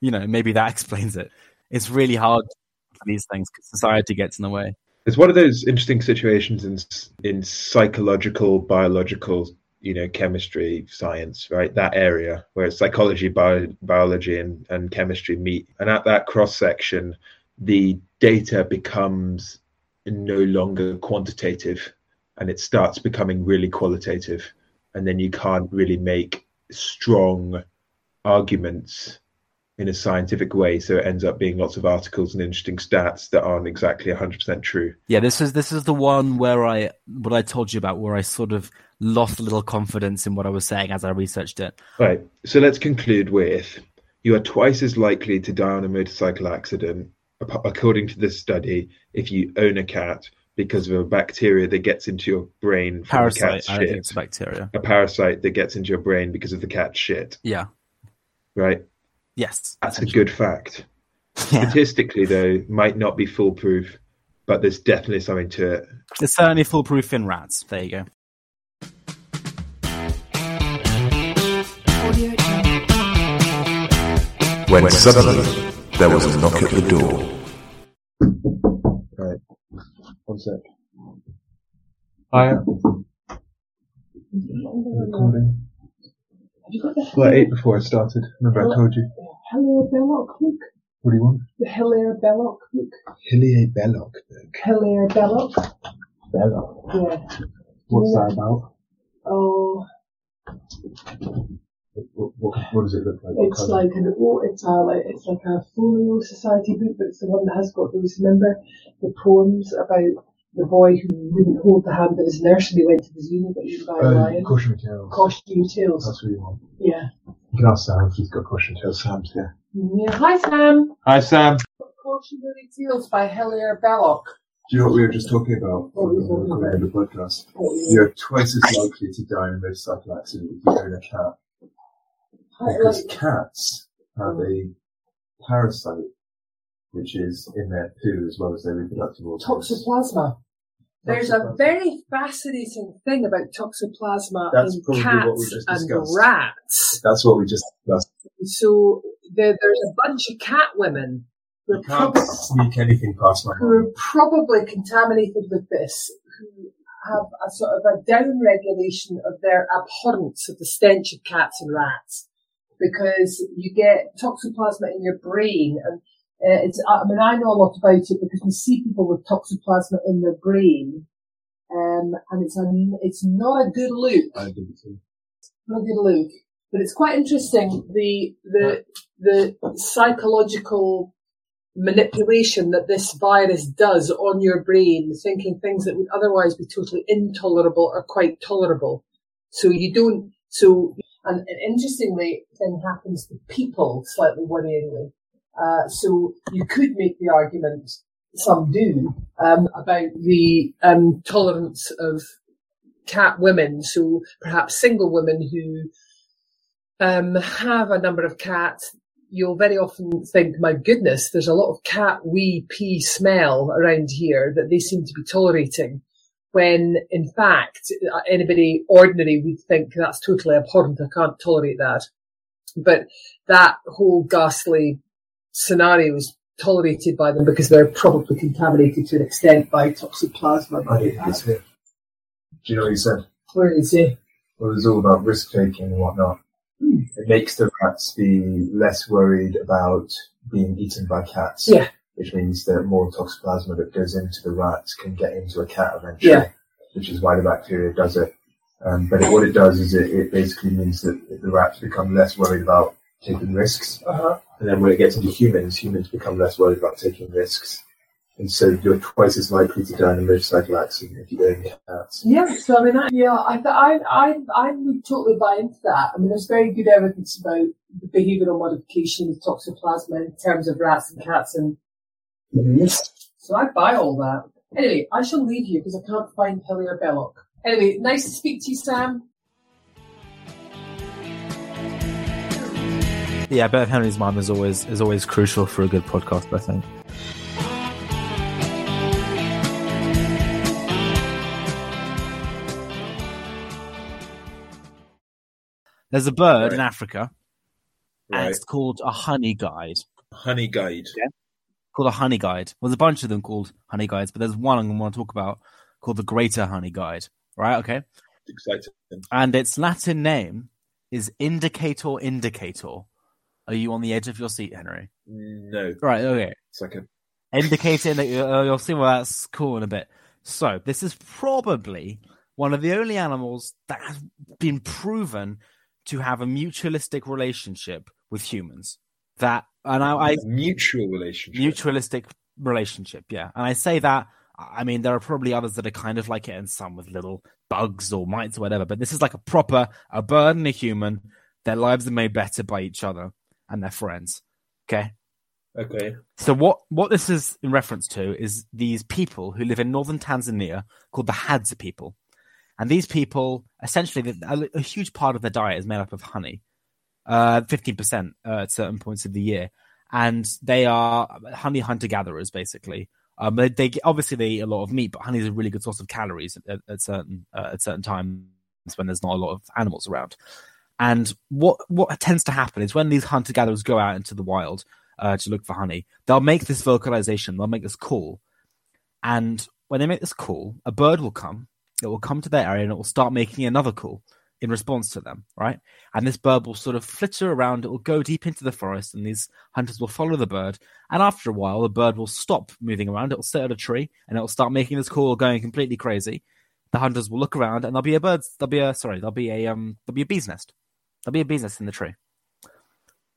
You know, maybe that explains it. It's really hard for these things because society gets in the way. It's one of those interesting situations in in psychological, biological, you know, chemistry, science, right? That area where psychology, bio, biology, and, and chemistry meet, and at that cross section, the data becomes no longer quantitative, and it starts becoming really qualitative, and then you can't really make strong arguments in a scientific way. So it ends up being lots of articles and interesting stats that aren't exactly 100% true. Yeah, this is this is the one where I what I told you about, where I sort of lost a little confidence in what I was saying as I researched it. Right. So let's conclude with you are twice as likely to die on a motorcycle accident, according to this study, if you own a cat because of a bacteria that gets into your brain from the cat's I don't think shit. it's bacteria. A parasite that gets into your brain because of the cat's shit. Yeah. Right. Yes. That's a good fact. Yeah. Statistically, though, might not be foolproof but there's definitely something to it. It's certainly foolproof in rats. There you go. When suddenly there was a knock at the door. Right. One sec. Hiya. Recording. Have you got the hell? Well, I ate before I started. Remember I told you. Hilaire Belloc book. What do you want? The Hilaire Belloc book. Hillier Belloc book. Hilaire Belloc. Belloc. Yeah. What's that about? Oh, What, what, what does it look like? It's like an oh, it's a like it's like a folio society book, but it's the one that has got those. Remember the poems about the boy who wouldn't hold the hand of his nurse and he went to the zoo and got eaten by a Oh, lion. cautionary tales. Cautionary tales. That's what you want. Yeah. You can ask Sam if he's got cautionary tales. Sam's here. Yeah. Hi Sam. Hi, Sam. Cautionary tales by Hilaire Belloc. Do you know what we were just talking about when we were recording the podcast? You're twice as likely to die in a motorcycle accident if you own a cat. Because cats have a mm. parasite which is in their poo as well as their reproductive organs. Toxoplasma. There's a very fascinating thing about toxoplasma That's in cats what we just and rats. That's what we just discussed. So there, there's a bunch of cat women who are, You can't prob- sneak anything past my who are probably contaminated with this, who have a sort of a down regulation of their abhorrence of the stench of cats and rats. Because you get toxoplasma in your brain and uh, it's, I mean, I know a lot about it because we see people with toxoplasma in their brain. Um, and it's a, it's not a good look I think it's a- not a good look. But it's quite interesting the the the psychological manipulation that this virus does on your brain, thinking things that would otherwise be totally intolerable are quite tolerable. So you don't. So and, interestingly, then happens to people slightly worryingly. Uh, so you could make the argument, some do, um, about the um, tolerance of cat women. So perhaps single women who um, have a number of cats. You'll very often think, my goodness, there's a lot of cat wee pee smell around here that they seem to be tolerating. When in fact, anybody ordinary would think that's totally abhorrent. I can't tolerate that. But that whole ghastly scenario is tolerated by them because they're probably contaminated to an extent by toxoplasma. I think it's here. Do you know what he said? Where is it? Well, it was all about risk taking and whatnot. Hmm. It makes the rats be less worried about being eaten by cats. Yeah. Which means that more toxoplasma that goes into the rats can get into a cat eventually. Yeah. Which is why the bacteria does it. Um, but it, what it does is it, it basically means that the rats become less worried about taking risks. Uh-huh. And then when it gets into humans, humans become less worried about taking risks. And so you're twice as likely to die in a motorcycle accident if you own cats. Yeah, so I mean, I, yeah, I, I, I, I would totally buy into that. I mean, there's very good evidence about the behavioural modification of toxoplasma in terms of rats and cats, and so I buy all that. Anyway, I shall leave you because I can't find Hilaire Belloc. Anyway, nice to speak to you, Sam. Yeah, Beth Henry's mom is always is always crucial for a good podcast. I think. There's a bird Right. in Africa, and it's called a honey guide. Honey guide. Called a honey guide. Well, there's a bunch of them called honey guides, but there's one I'm going to want to talk about called the Greater Honey Guide. Right? Okay. Exciting. And its Latin name is Indicator Indicator. Are you on the edge of your seat, Henry? No, Right. Okay. it's like a indicating that uh, you'll see why that's cool in a bit. So this is probably one of the only animals that has been proven to have a mutualistic relationship with humans. That and I, I mutual relationship. mutualistic relationship, yeah. And I say that I mean there are probably others that are kind of like it, and some with little bugs or mites or whatever. But this is like a proper a bird and a human. Their lives are made better by each other and their friends. Okay. Okay. So what what this is in reference to is these people who live in northern Tanzania called the Hadza people, and these people essentially a, a huge part of their diet is made up of honey, fifteen percent uh, at certain points of the year, and they are honey hunter gatherers basically. Um, they, they obviously they eat a lot of meat, but honey is a really good source of calories at, at certain uh, at certain times when there's not a lot of animals around. And what what tends to happen is when these hunter gatherers go out into the wild uh, to look for honey, they'll make this vocalization, they'll make this call, and when they make this call, a bird will come, it will come to their area, and it will start making another call in response to them, right? And this bird will sort of flitter around, it will go deep into the forest, and these hunters will follow the bird. And after a while, the bird will stop moving around, it will sit at a tree, and it will start making this call, going completely crazy. The hunters will look around, and there'll be a bird, there'll be a sorry, there'll be a um, there'll be a bee's nest, there'll be a bee's nest in the tree.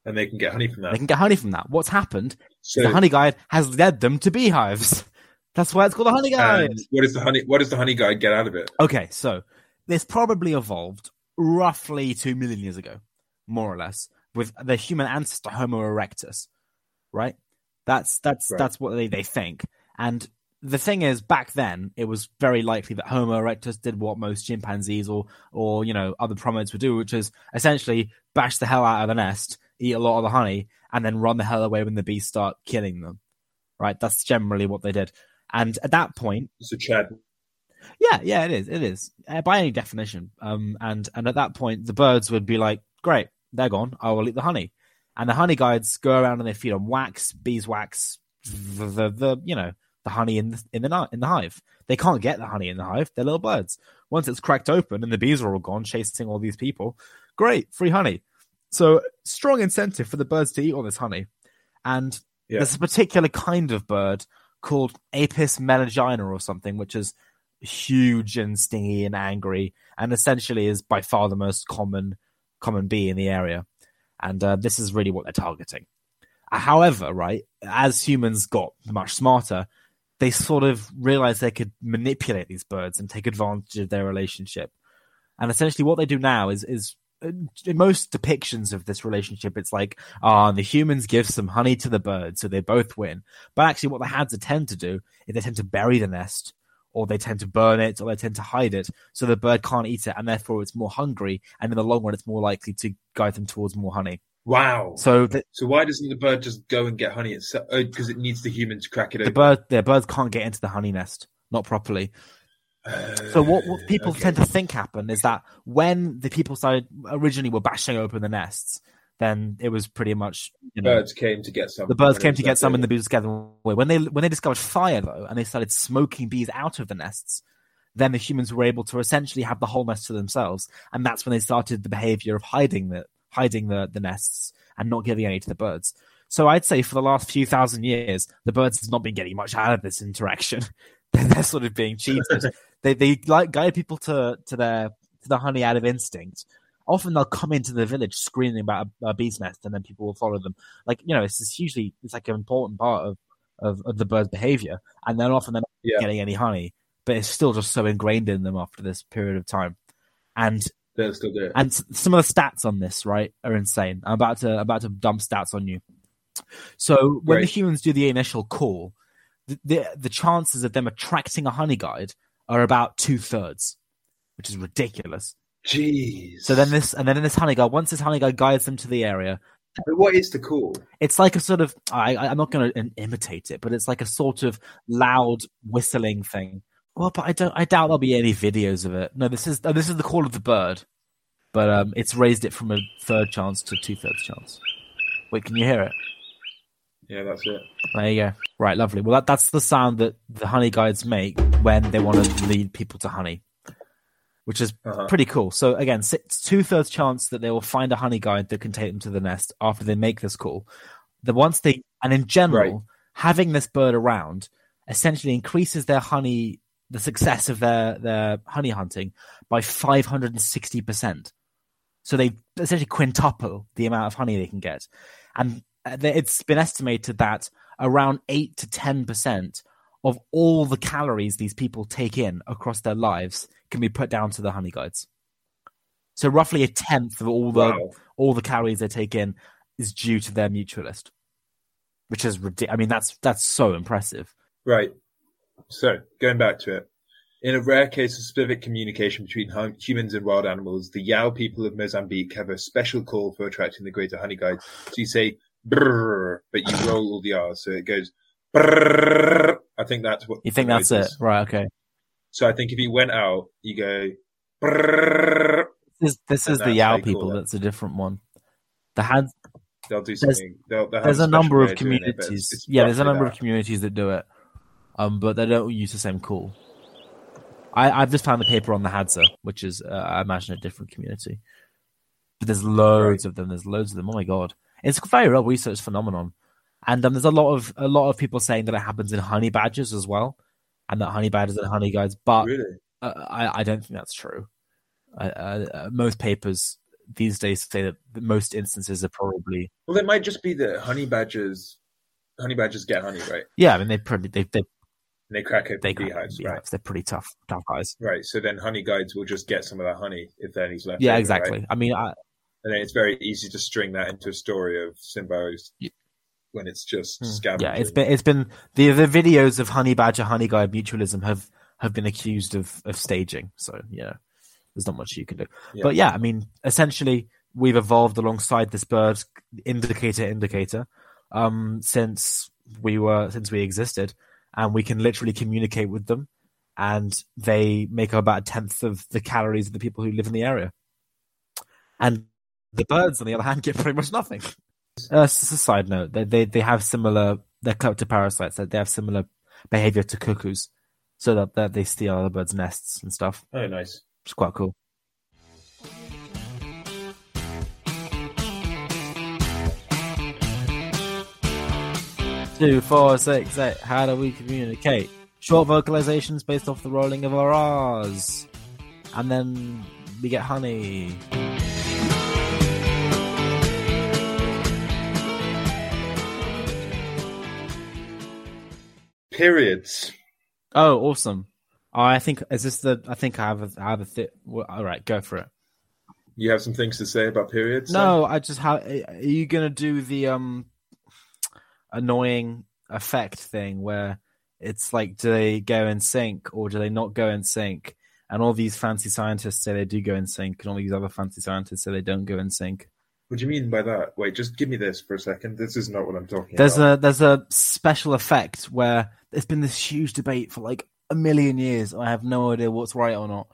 And they can get honey from that. They can get honey from that. What's happened? So, the honey guide has led them to beehives. That's why it's called the honey guide. what does the honey? What does the honey guide get out of it? Okay, so this probably evolved roughly two million years ago, more or less, with the human ancestor Homo erectus, right? That's that's Right. that's what they, they think. And the thing is, back then, it was very likely that Homo erectus did what most chimpanzees or or you know other primates would do, which is essentially bash the hell out of the nest, eat a lot of the honey, and then run the hell away when the bees start killing them. Right? That's generally what they did. And at that point, So Chad, yeah, yeah, it is. It is uh, by any definition. Um, and and at that point, the birds would be like, "Great, they're gone. I will eat the honey." And the honey guides go around and they feed on wax, beeswax, the, the, the you know the honey in the, in the in the hive. They can't get the honey in the hive. They're little birds. Once it's cracked open and the bees are all gone, chasing all these people, great, free honey. So strong incentive for the birds to eat all this honey. And Yeah. there's a particular kind of bird called Apis melagina or something, which is huge and stingy and angry, and essentially is by far the most common common bee in the area. And uh, this is really what they're targeting. However, right, as humans got much smarter, they sort of realized they could manipulate these birds and take advantage of their relationship. And essentially, what they do now is is uh, in most depictions of this relationship, it's like, ah, the humans give some honey to the birds, so they both win. But actually, what the hads tend to do is they tend to bury the nest, or they tend to burn it, or they tend to hide it, so the bird can't eat it, and therefore it's more hungry, and in the long run, it's more likely to guide them towards more honey. wow. So the, So why doesn't the bird just go and get honey itself? Because oh, it needs the human to crack it the open. bird, the birds can't get into the honey nest, not properly. Uh, so what, what people Okay. tend to think happened is that when the people started originally were bashing open the nests, then it was pretty much you know birds came to get some. the birds came to get some and the bees scattered away. When they when they discovered fire though, and they started smoking bees out of the nests, then the humans were able to essentially have the whole nest to themselves, and that's when they started the behavior of hiding the hiding the, the nests and not giving any to the birds. So I'd say for the last few thousand years, the birds has not been getting much out of this interaction. they're, they're sort of being cheated. they they like guide people to to their to the honey out of instinct. Often they'll come into the village screaming about a, a bee's nest, and then people will follow them. Like you know, it's, it's usually it's like an important part of, of, of the bird's behavior, and then often they're not Yeah. getting any honey, but it's still just so ingrained in them after this period of time. And They'll still do it. and some of the stats on this, right, are insane. I'm about to about to dump stats on you. So when the humans do the initial call, the, the the chances of them attracting a honey guide are about two thirds, which is ridiculous. Jeez. So then this and then this honey guy. once this honey guy guides them to the area, But what is the call? it's like a sort of I, I- I'm not going to imitate it, but it's like a sort of loud whistling thing. Well, but I don't. I doubt there'll be any videos of it. No, this is this is the call of the bird, but um, it's raised it from a third chance to two thirds chance. Wait, can you hear it? Yeah, that's it. There you go. Right, lovely. Well, that, that's the sound that the honey guides make when they want to lead people to honey, which is Uh-huh. pretty cool. So again, it's two thirds chance that they will find a honey guide that can take them to the nest after they make this call. The once they and in general, Right. having this bird around essentially increases their honey, the success of their their honey hunting by five hundred and sixty percent. So they essentially quintuple the amount of honey they can get, and uh, it's been estimated that around eight to ten percent of all the calories these people take in across their lives can be put down to the honey guides. So roughly a tenth of all the Wow. all the calories they take in is due to their mutualist, which is ridiculous. I mean, that's that's so impressive. Right. So, going back to it. In a rare case of specific communication between hum- humans and wild animals, the Yao people of Mozambique have a special call for attracting the greater honey guide. So you say brrr, but you roll all the R's, so it goes brrr. I think that's what You think that's noise it? is. Right. Okay. So I think if you went out, you go. This, this is the Yao how you call people. That's a different one. The had They'll do There's- something. they'll, they'll there's a number of doing it, it's- communities. it's yeah, there's a number of communities that do it, um, but they don't use the same call. I, I've just found the paper on the Hadza, which is, uh, I imagine, a different community. But there's loads of them. There's loads of them. Oh my god, it's a very well researched phenomenon, and um, there's a lot of a lot of people saying that it happens in honey badgers as well, and that honey badgers and honey guides. But Really? uh, I, I don't think that's true. Uh, most papers these days say that most instances are probably Well, it might just be that honey badgers, honey badgers get honey, right? yeah. I mean, they probably they they And they crack open they beehives, beehives. right? They're pretty tough, tough guys. Right. So then honey guides will just get some of that honey if there any's left. Yeah, over, exactly. right? I mean, I, And then it's very easy to string that into a story of Simbos Yeah. When it's just Hmm. scavenging. yeah, it's been it's been the the videos of honey badger, honey guide mutualism have have been accused of of staging. So yeah, there's not much you can do. Yeah. But yeah, I mean, essentially, we've evolved alongside this bird indicator indicator um, since we were since we existed, and we can literally communicate with them, and they make up about a tenth of the calories of the people who live in the area, and the birds, on the other hand, get pretty much nothing. Uh, just a side note: they they they have similar. They're to parasites. That they have similar behavior to cuckoos, so that, that they steal other birds' nests and stuff. oh, nice. It's quite cool. Two, four, six, eight. How do we communicate? Short vocalizations based off the rolling of our R's. And then we get honey. Periods. Oh, awesome. Oh, I think, is this the, I think I have a, I have a, th- well, all right, go for it. You have some things to say about periods? then? No, I just have. are you gonna do the um annoying effect thing where it's like do they go in sync or do they not go in sync? And all these fancy scientists say they do go in sync, and all these other fancy scientists say they don't go in sync. What do you mean by that? Wait, just give me this for a second. This is not what I'm talking There's about. a there's a special effect where there's been this huge debate for like a million years. I have no idea what's right or not.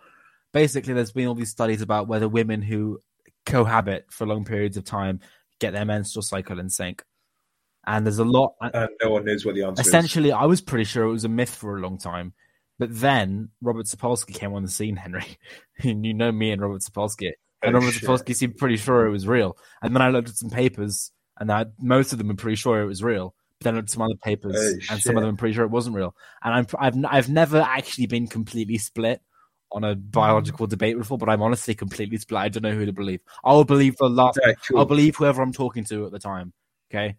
Basically, there's been all these studies about whether women who cohabit for long periods of time get their menstrual cycle in sync. And there's a lot. and no one knows what the answer is. Essentially, I was pretty sure it was a myth for a long time. But then Robert Sapolsky came on the scene, Henry. you know me and Robert Sapolsky. And Oh, Robert shit. Sapolsky seemed pretty sure it was real. And then I looked at some papers, and I, most of them were pretty sure it was real. Then I looked at some other papers, Oh, and some of them I'm pretty sure it wasn't real. And I'm, I've, I've never actually been completely split on a biological debate before, but I'm honestly completely split. I don't know who to believe. I'll believe the last. Cool. I'll believe whoever I'm talking to at the time. Okay,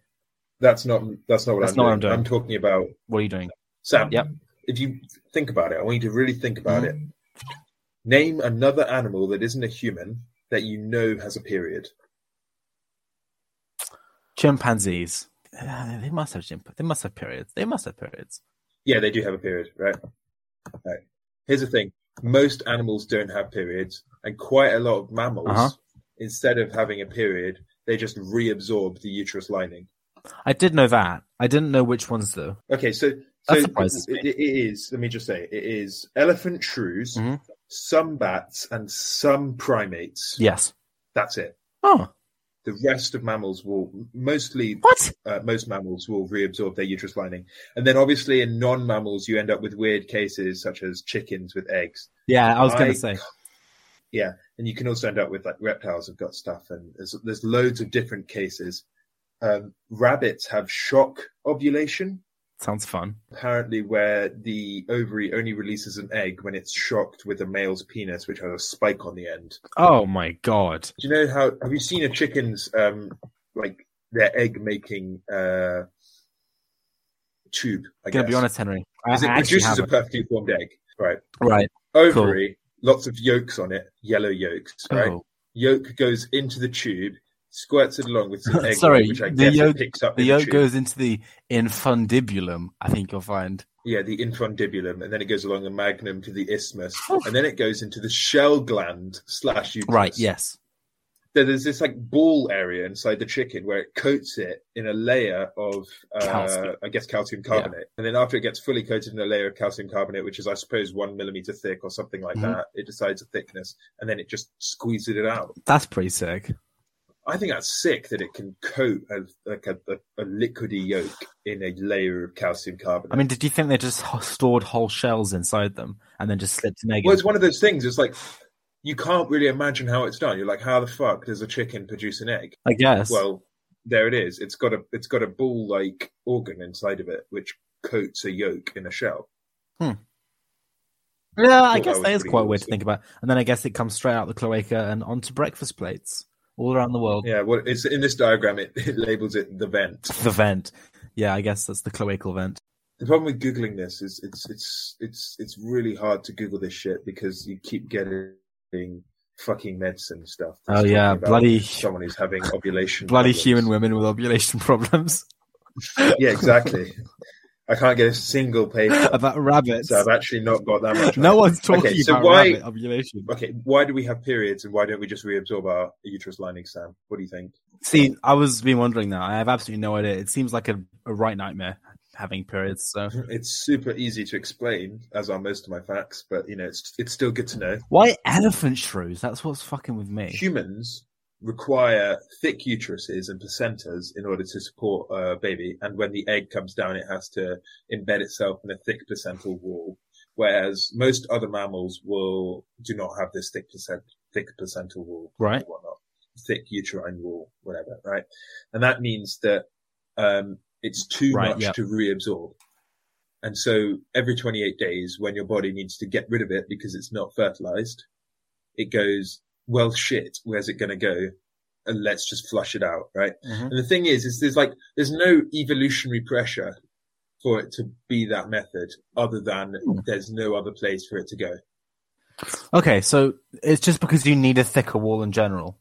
That's not that's not what That's I'm not doing. what I'm doing. I'm talking about what are you doing? Sam. Yep. If you think about it, I want you to really think about Mm-hmm. it. Name another animal that isn't a human that you know has a period. Chimpanzees. Uh, They must have chimp- They must have periods. They must have periods. Yeah, they do have a period, right? Right. Here's the thing: most animals don't have periods, and quite a lot of mammals, Uh-huh. instead of having a period, they just reabsorb the uterus lining. I did know that. I didn't know which ones though. Okay, so so it, it is. Let me just say, it is elephant shrews, Mhm. some bats, and some primates. Yes. That's it. Oh, The rest of mammals will mostly what? uh, most mammals will reabsorb their uterus lining, and then obviously in non-mammals you end up with weird cases such as chickens with eggs. Yeah, I was going to say. Yeah, and you can also end up with like reptiles have got stuff, and there's there's loads of different cases. Um, rabbits have shock ovulation, Sounds fun. apparently where the ovary only releases an egg when it's shocked with a male's penis, which has a spike on the end. Oh my god. Do you know how? Have you seen a chicken's um like their egg making uh tube? I Gonna be honest, Henry. I, it I produces a perfectly formed egg, right? Right. Ovary, lots of yolks on it, yellow yolks, right? Oh. Yolk goes into the tube, squirts it along with some egg, Sorry, which I the guess yolk- picks up. The yolk goes into the infundibulum. I think you'll find. yeah, the infundibulum, and then it goes along the magnum to the isthmus, and then it goes into the shell gland slash uterus. Right. Yes. there- there's this like ball area inside the chicken where it coats it in a layer of, uh. I guess, calcium carbonate. And then after it gets fully coated in a layer of calcium carbonate, which is, I suppose, one millimeter thick or something like Mhm. that, it decides a thickness and then it just squeezes it out. That's pretty sick. I think that's sick that it can coat a, like a, a, a liquidy yolk in a layer of calcium carbonate. I mean, did you think they just stored whole shells inside them and then just slipped an egg? Well, it's one of those things. It's like you can't really imagine how it's done. You're like, how the fuck does a chicken produce an egg? I guess. Well, there it is. It's got a it's got a ball-like organ inside of it, which coats a yolk in a shell. Hmm. Yeah, I thought guess that that is quite weird to think about. And then I guess it comes straight out the cloaca and onto breakfast plates all around the world. Yeah, well, it's in this diagram. It, it labels it the vent. The vent. Yeah, I guess that's the cloacal vent. The problem with googling this is it's it's it's it's really hard to Google this shit because you keep getting fucking medicine stuff. Oh, yeah, bloody- someone who's having ovulation. Bloody problems. human women with ovulation problems. Yeah, exactly. I can't get a single paper. about rabbits. So I've actually not got that much. No on one's talking Okay, so about why- rabbit ovulation. Okay, why do we have periods and why don't we just reabsorb our uterus lining, Sam? What do you think? See, I was been wondering that. I have absolutely no idea. It seems like a, a right nightmare having periods. So It's super easy to explain, as are most of my facts, but you know, it's it's still good to know. why elephant shrews? That's what's fucking with me. Humans require thick uteruses and placentas in order to support a baby, and when the egg comes down, it has to embed itself in a thick placental wall. Whereas most other mammals will do not have this thick placent, thick placental wall, Right. or whatnot, thick uterine wall, whatever, right? And that means that um, it's too Right, much yeah. to reabsorb. And so every 28 days, when your body needs to get rid of it because it's not fertilized, it goes, well, shit, where's it going to go? And let's just flush it out, right? Mhm. And the thing is, is there's like, there's no evolutionary pressure for it to be that method other than Hmm. there's no other place for it to go. Okay, so it's just because you need a thicker wall in general.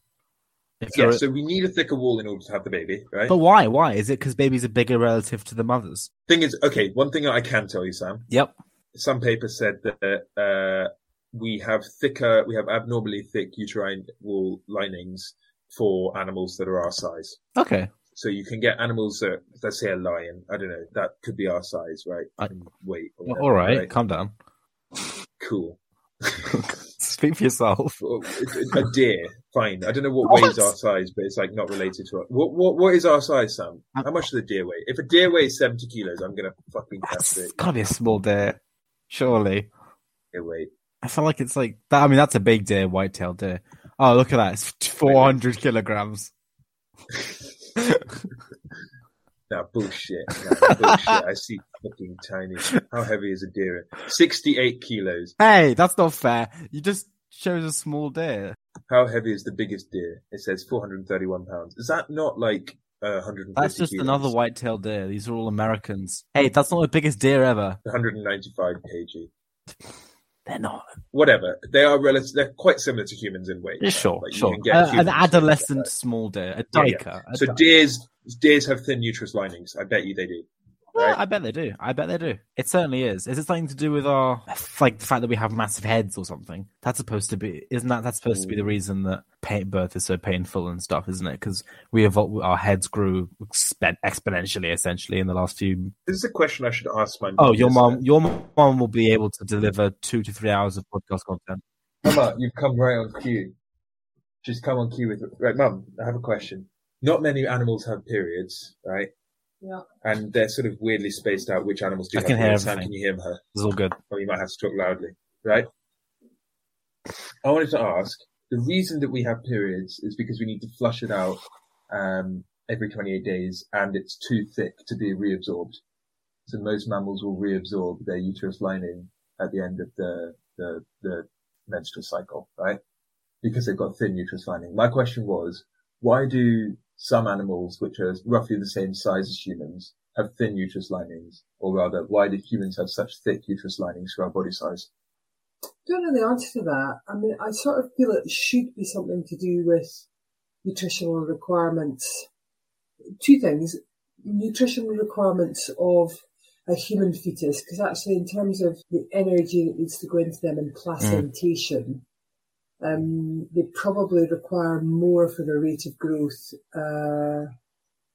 Yeah, so we need a thicker wall in order to have the baby, right? but why? Why is it because babies are bigger relative to the mothers? thing is, okay, one thing I can tell you, Sam, Yep. some papers said that uh, we have thicker, we have abnormally thick uterine wall linings for animals that are our size. Okay. So you can get animals that, let's say a lion, I don't know, that could be our size, right? I- weight. Well, all right, calm down. Cool. Speak for yourself. A- deer, fine. I don't know what, What? weighs our size, but it's like not related to it. What, what, what is our size, Sam? Uh, How much does a deer weigh? If a deer weighs 70 kilos, I'm going to fucking That's it. gotta be a small deer, surely. Deer weight. I feel like it's like that. I mean, that's a big deer, white-tailed deer. Oh, look at that! It's four hundred kilograms. No, bullshit. No, bullshit. I see fucking tiny. How heavy is a deer? 68 kilos. Hey, that's not fair. You just chose a small deer. How heavy is the biggest deer? It says 431 pounds. Is that not like uh, 150 That's just kilos? another white-tailed deer. These are all Americans. Hey, that's not the biggest deer ever. 195 kg. They're not. Whatever. They are relative. They're quite similar to humans in weight. Yeah, sure, Like, sure. Uh, an adolescent small deer, a Yeah, yeah. duiker. a that. So di- deers, deers have thin uterus linings. I bet you they do. Right? I bet they do. I bet they do. It certainly is. Is it something to do with our like the fact that we have massive heads or something? That's supposed to be. Isn't that that's supposed to be the mm. reason that pain, birth is so painful and stuff, isn't it? Because we evolved, our heads grew exponentially, essentially, in the last few. This is a question I should ask my. Oh, your mom, your mom will be able to deliver two to three hours of podcast content. Mama, you've come right on cue. Just come on cue with right, Mum. I have a question. Not many animals have periods, right? Yeah. And they're sort of weirdly spaced out. Which animals do I have can hear periods? Sam, can you hear her? It's all good. Or you might have to talk loudly, right? I wanted to ask. The reason that we have periods is because we need to flush it out um, every 28 days, and it's too thick to be reabsorbed. So most mammals will reabsorb their uterus lining at the end of the the, the menstrual cycle, right? Because they've got thin uterus lining. My question was, why do some animals, which are roughly the same size as humans, have thin uterus linings? Or rather, why do humans have such thick uterus linings for our body size? I don't know the answer to that. I mean, I sort of feel it should be something to do with nutritional requirements. Two things: nutritional requirements of a human fetus, because actually, in terms of the energy that needs to go into them in mm. placentation, um, they probably require more for their rate of growth uh,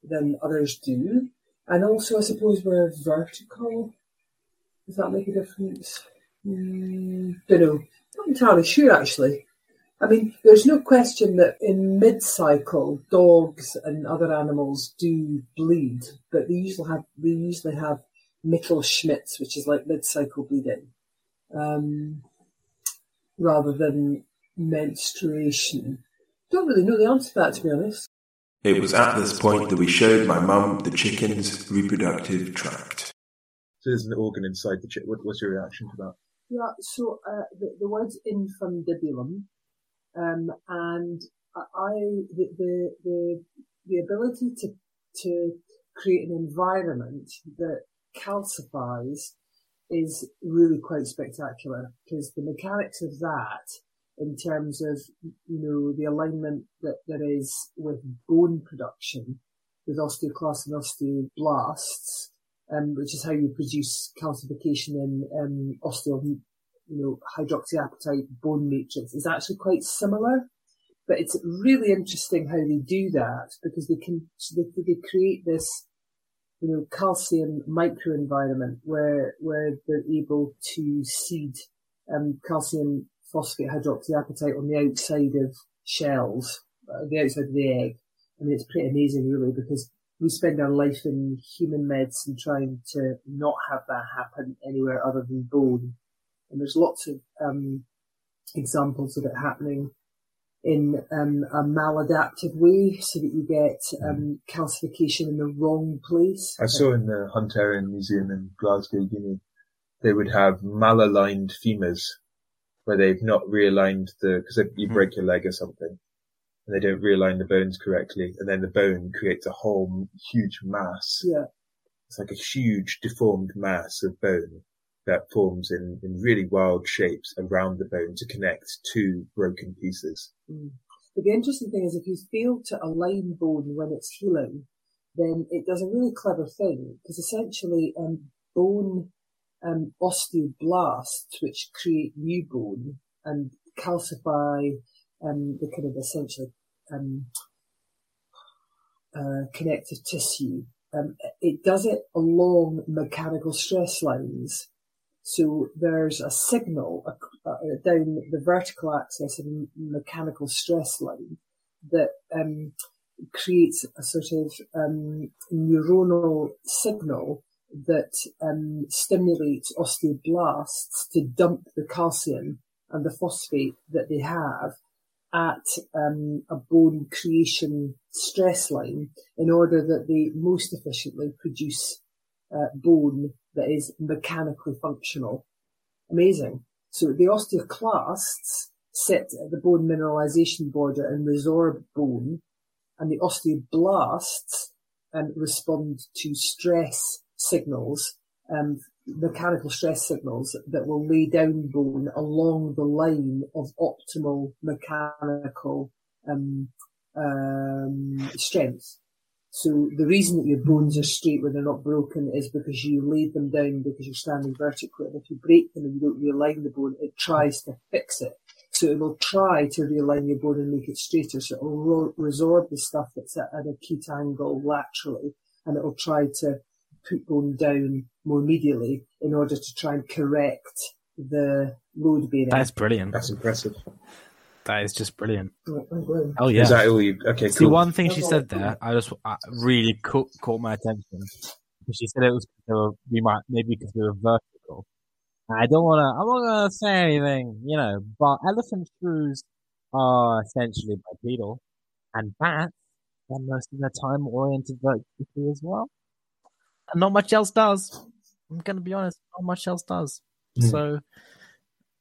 than others do. And also, I suppose we're vertical. Does that make a difference? Mm, don't know. Not entirely sure, actually. I mean, there's no question that in mid-cycle, dogs and other animals do bleed, but they usually have they usually have Mittelschmerz, which is like mid-cycle bleeding, um, rather than menstruation. Don't really know the answer to that, to be honest. It was at this point that we showed my mum the chicken's reproductive tract. So there's an organ inside the chick. What, what's your reaction to that? Yeah, so uh, the, the word's infundibulum, um, and I the, the the the ability to to create an environment that calcifies is really quite spectacular because the mechanics of that in terms of you know the alignment that there is with bone production with osteoclasts and osteoblasts, um, which is how you produce calcification in um, osteo, you know, hydroxyapatite bone matrix, is actually quite similar. But it's really interesting how they do that because they can they, they create this you know calcium microenvironment where where they're able to seed um, calcium phosphate hydroxyapatite on the outside of shells, uh, the outside of the egg. I mean, it's pretty amazing, really, because we spend our life in human medicine trying to not have that happen anywhere other than bone. And there's lots of um, examples of it happening in um, a maladaptive way, so that you get um, calcification in the wrong place. I saw in the Hunterian Museum in Glasgow, Guinea, they would have malaligned femurs where they've not realigned the, because you Hmm. break your leg or something and they don't realign the bones correctly. And then the bone creates a whole huge mass. Yeah. It's like a huge deformed mass of bone that forms in, in really wild shapes around the bone to connect two broken pieces. Mm. But the interesting thing is if you fail to align bone when it's healing, then it does a really clever thing because essentially um, bone um, osteoblasts, which create new bone and calcify um, the kind of essentially um, uh, connective tissue, um, it does it along mechanical stress lines. So there's a signal uh, down the vertical axis of mechanical stress line that um, creates a sort of um, neuronal signal that um, stimulates osteoblasts to dump the calcium and the phosphate that they have at um, a bone creation stress line in order that they most efficiently produce uh, bone that is mechanically functional. Amazing. So the osteoclasts sit at the bone mineralization border and resorb bone, and the osteoblasts um, respond to stress signals, um, mechanical stress signals that will lay down bone along the line of optimal mechanical um, um, strength. So the reason that your bones are straight when they're not broken is because you laid them down because you're standing vertically. And if you break them and you don't realign the bone, it tries to fix it. So it will try to realign your bone and make it straighter. So it will resorb the stuff that's at an acute angle laterally and it will try to put bone down more immediately in order to try and correct the load bearing. That is brilliant. That's impressive. That is just brilliant. Oh, oh, wow. Oh yeah. Is that all you, okay, See, cool. one thing she said there, oh. I just I really caught, caught my attention. She said it was they were, we might maybe because we were vertical. I don't want to. I'm not gonna say anything, you know. But elephant shrews are essentially bipedal, and bats spend most of their time oriented vertically as well. And not much else does. I'm gonna be honest. Not much else does. Hmm. So,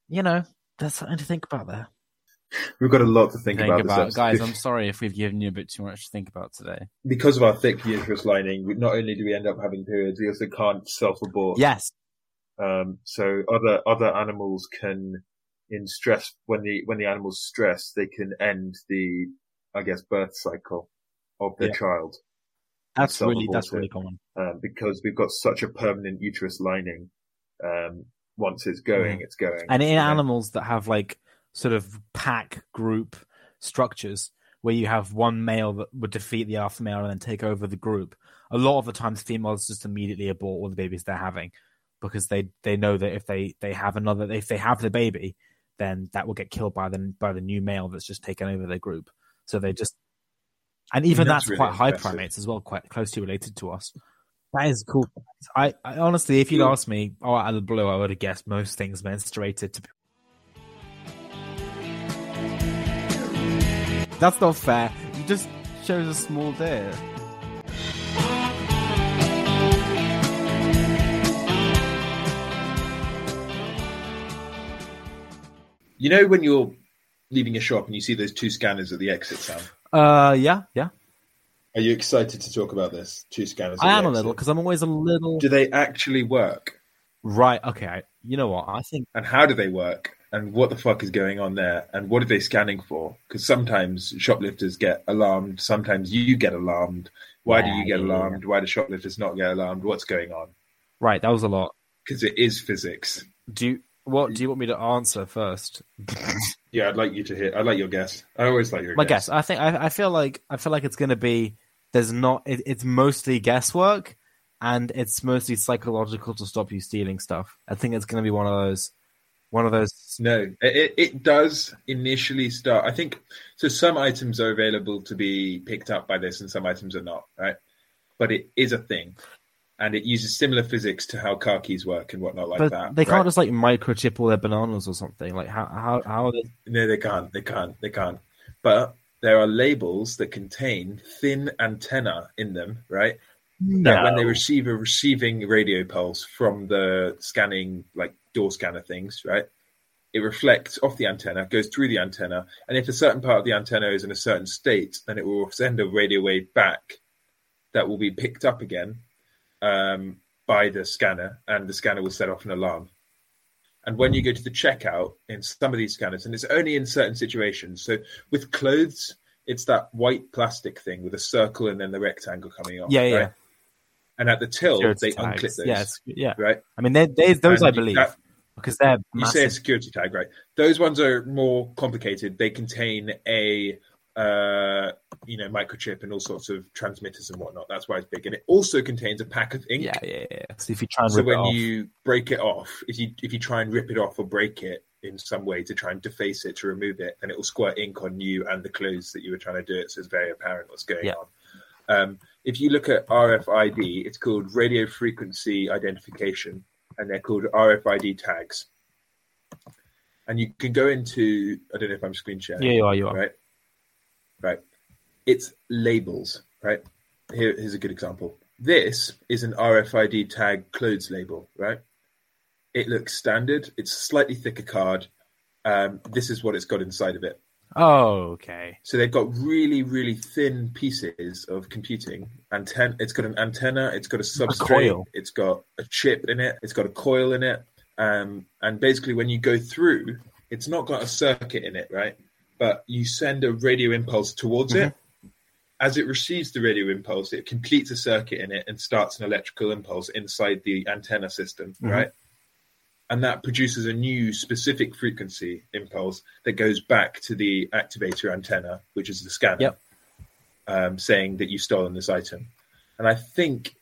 you know, there's something to think about there. We've got a lot to think, Think about, about, this guys. I'm sorry if we've given you a bit too much to think about today. because of our thick uterus lining, we, not only do we end up having periods, we also can't self-abort. Yes, Um, so other other animals can, in stress, when the when the animals stress, they can end the, I guess, birth cycle of their Yeah. child that's really that's really common. um, because we've got such a permanent uterus lining. Um, once it's going, it's going. And in know? animals that have like sort of pack group structures where you have one male that would defeat the alpha male and then take over the group. A lot of the times, females just immediately abort all the babies they're having because they they know that if they they have another if they have the baby, then that will get killed by the by the new male that's just taken over their group. So they just and even That's that's, really quite high primates as well, quite closely related to us. That is cool. I, I honestly, if you'd Cool. asked me, oh, out of the blue, I would have guessed most things menstruated to. That's not fair. You just chose a small deer. You know when you're leaving a shop and you see those two scanners at the exit, Sam? Uh, yeah, yeah. Are you excited to talk about this? Two scanners. at I am a little because I'm always a little Do they actually work? right. Okay, I, you know what? I think And how do they work? And what the fuck is going on there? And what are they scanning for? Because sometimes shoplifters get alarmed. Sometimes you get alarmed. Why do you get yeah, alarmed? Why do shoplifters not get alarmed? What's going on? right. That was a lot. Because it is physics. Do you, what? Do you want me to answer first? Yeah, I'd like you to hear. I'd like your guess. I always like your My guess. guess. I think I, I feel like I feel like it's going to be. There's not. It, it's mostly guesswork, and it's mostly psychological to stop you stealing stuff. I think it's going to be one of those. One of those. No, it, it- it does initially start. I think so. Some items are available to be picked up by this, and some items are not. Right, but it is a thing, and it uses similar physics to how car keys work and whatnot like but that. they can't right? just like microchip all their bananas or something. Like how how how are they? No, they can't. They can't. They can't. But there are labels that contain thin antenna in them, right? That when they receive a receiving radio pulse from the scanning, like door scanner things, right? It reflects off the antenna, goes through the antenna, and if a certain part of the antenna is in a certain state, then it will send a radio wave back that will be picked up again um, by the scanner, and the scanner will set off an alarm. And when you go to the checkout in some of these scanners, and it's only in certain situations. So with clothes, it's that white plastic thing with a circle and then the rectangle coming off. Yeah, yeah. right? And at the till, Security they unclip those. Yeah, it's- yeah. Right. I mean, they, they those And I believe that- because they're you say a security tag, right? Those ones are more complicated. They contain a uh, you know microchip and all sorts of transmitters and whatnot. That's why it's big, and it also contains a pack of ink. Yeah, yeah, yeah. So if you try and So rip it when off, you break it off, if you if you try and rip it off or break it in some way to try and deface it to remove it, then it will squirt ink on you and the clothes that you were trying to do it. So it's very apparent what's going Yeah. on. Um, if you look at RFID, it's called radio frequency identification, and they're called RFID tags. And you can go into I don't know if I'm screen sharing yeah, you are, you are. right? Right. It's labels, right? Here, here's a good example. This is an RFID tag clothes label, right? It looks standard. It's a slightly thicker card. Um, this is what it's got inside of it. Oh, okay. So they've got really, really thin pieces of computing. Anten- it's got an antenna. It's got a substrate. coil. It's got a chip in it. It's got a coil in it. Um, and basically, when you go through, it's not got a circuit in it, right? But you send a radio impulse towards it. As it receives the radio impulse, it completes a circuit in it and starts an electrical impulse inside the antenna system, Mhm. right? And that produces a new specific frequency impulse that goes back to the activator antenna, which is the scanner, Yep. um, saying that you've stolen this item. And I think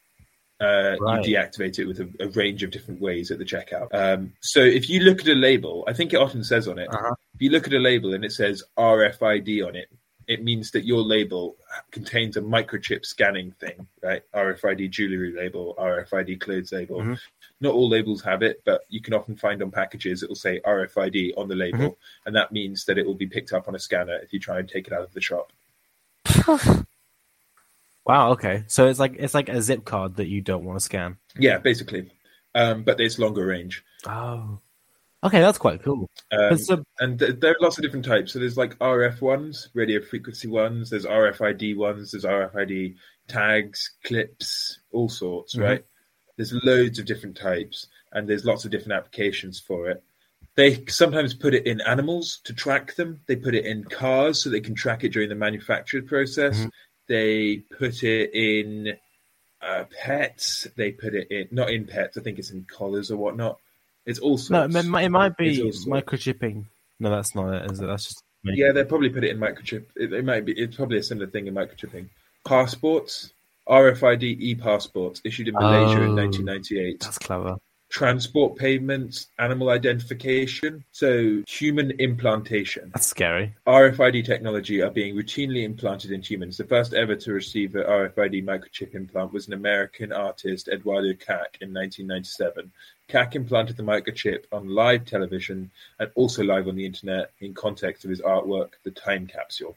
uh, Right. you deactivate it with a, a range of different ways at the checkout. Um, so if you look at a label, I think it often says on it, Uh-huh. if you look at a label and it says RFID on it, it means that your label contains a microchip scanning thing, right? RFID jewelry label, RFID clothes label. Mhm. Not all labels have it, but you can often find on packages it will say RFID on the label, Mm-hmm. and that means that it will be picked up on a scanner if you try and take it out of the shop. Wow. Okay. So it's like it's like a zip card that you don't want to scan. Yeah, basically, um, but it's longer range. Oh. Okay, that's quite cool. Um, so- and th- there are lots of different types. So there's like RF ones, radio frequency ones. There's RFID ones. There's RFID tags, clips, all sorts. Mhm. Right? There's loads of different types, and there's lots of different applications for it. They sometimes put it in animals to track them. They put it in cars so they can track it during the manufacture process. Mhm. They put it in uh, pets. They put it in not in pets. I think it's in collars or whatnot. It's all No, sorts. it might, it might be microchipping No, that's not it. Is it? That's just Yeah, they probably put it in microchip. It, it might be. It's probably a similar thing in microchipping. Passports, RFID e-passports issued in Malaysia in Oh. 1998. that's clever. Transport payments, animal identification, so human implantation. That's scary. RFID technology are being routinely implanted in humans. The first ever to receive an RFID microchip implant was an American artist, Eduardo Kac, in 1997. Kac implanted the microchip on live television and also live on the internet in context of his artwork, The Time Capsule.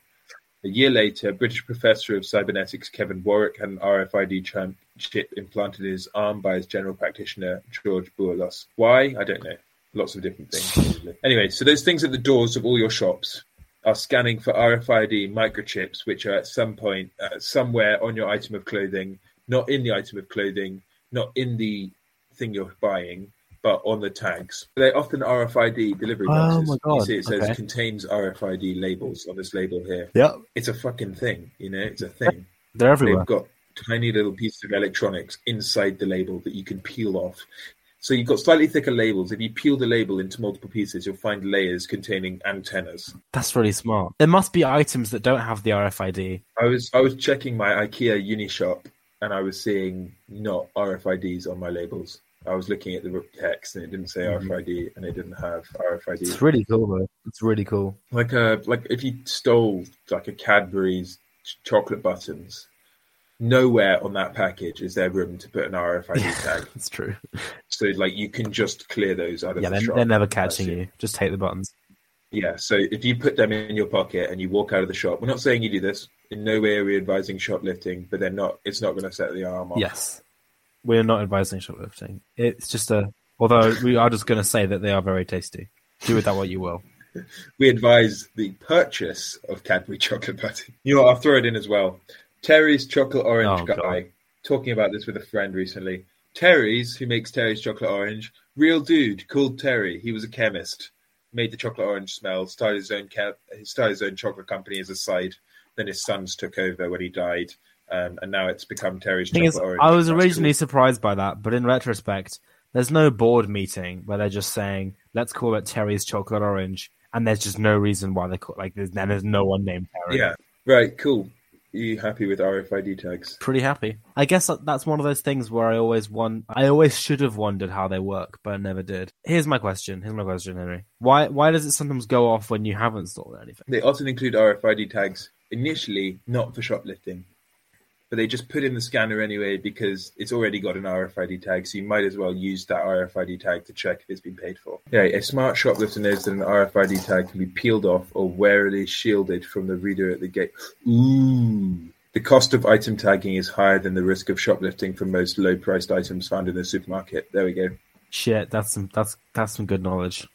A year later, British professor of cybernetics Kevin Warwick had an RFID chip implanted in his arm by his general practitioner, George Boulos. Why? I don't know. Lots of different things. probably. anyway, so those things at the doors of all your shops are scanning for RFID microchips, which are at some point, uh, somewhere on your item of clothing, not in the item of clothing, not in the thing you're buying, but on the tags. They're often RFID delivery Oh boxes. my You see, it says okay. contains RFID labels on this label here. Yep. It's a fucking thing, you know, it's a thing. They're everywhere. They've got tiny little pieces of electronics inside the label that you can peel off. So you've got slightly thicker labels. If you peel the label into multiple pieces, you'll find layers containing antennas. That's really smart. There must be items that don't have the RFID. I was I was checking my IKEA uni shop and I was seeing not RFIDs on my labels. I was looking at the text and it didn't say Mhm. RFID and it didn't have RFID. It's really cool though. It's really cool. Like a like if you stole like a Cadbury's ch- chocolate buttons, nowhere on that package is there room to put an RFID tag. That's true. So like you can just clear those out of Yeah, the they're, they're never catching you. Just take the buttons. Yeah, so if you put them in your pocket and you walk out of the shop, we're not saying you do this. In no way are we advising shoplifting, but they're not. It's not going to set the alarm off. Yes. We're not advising shoplifting. It's just a. Although we are just going to say that they are very tasty. Do with that what you will. We advise the purchase of Cadbury chocolate butter. You know, what, I'll throw it in as well. Terry's chocolate orange Oh, guy. God. Talking about this with a friend recently. Terry's, who makes Terry's chocolate orange, real dude called Terry. He was a chemist. Made the chocolate orange smell. Started his own ca- he started his own chocolate company as a side. Then his sons took over when he died, um, and now it's become Terry's thing chocolate is, orange. I was originally cool. surprised by that, but in retrospect, there's no board meeting where they're just saying, "Let's call it Terry's chocolate orange," and there's just no reason why they call like there's, and there's no one named Terry. Yeah. Right. Cool. Are you happy with RFID tags? Pretty happy. I guess that's one of those things where I always won. I always should have wondered how they work, but I never did. Here's my question. Here's my question, Henry. Why why does it sometimes go off when you haven't stolen anything? They often include RFID tags initially not for shoplifting, but they just put in the scanner anyway because it's already got an RFID tag, so you might as well use that RFID tag to check if it's been paid for. Yeah, a smart shoplifter knows that an RFID tag can be peeled off or warily shielded from the reader at the gate. Ooh. The cost of item tagging is higher than the risk of shoplifting for most low-priced items found in the supermarket. There we go. Shit, that's some that's that's some good knowledge.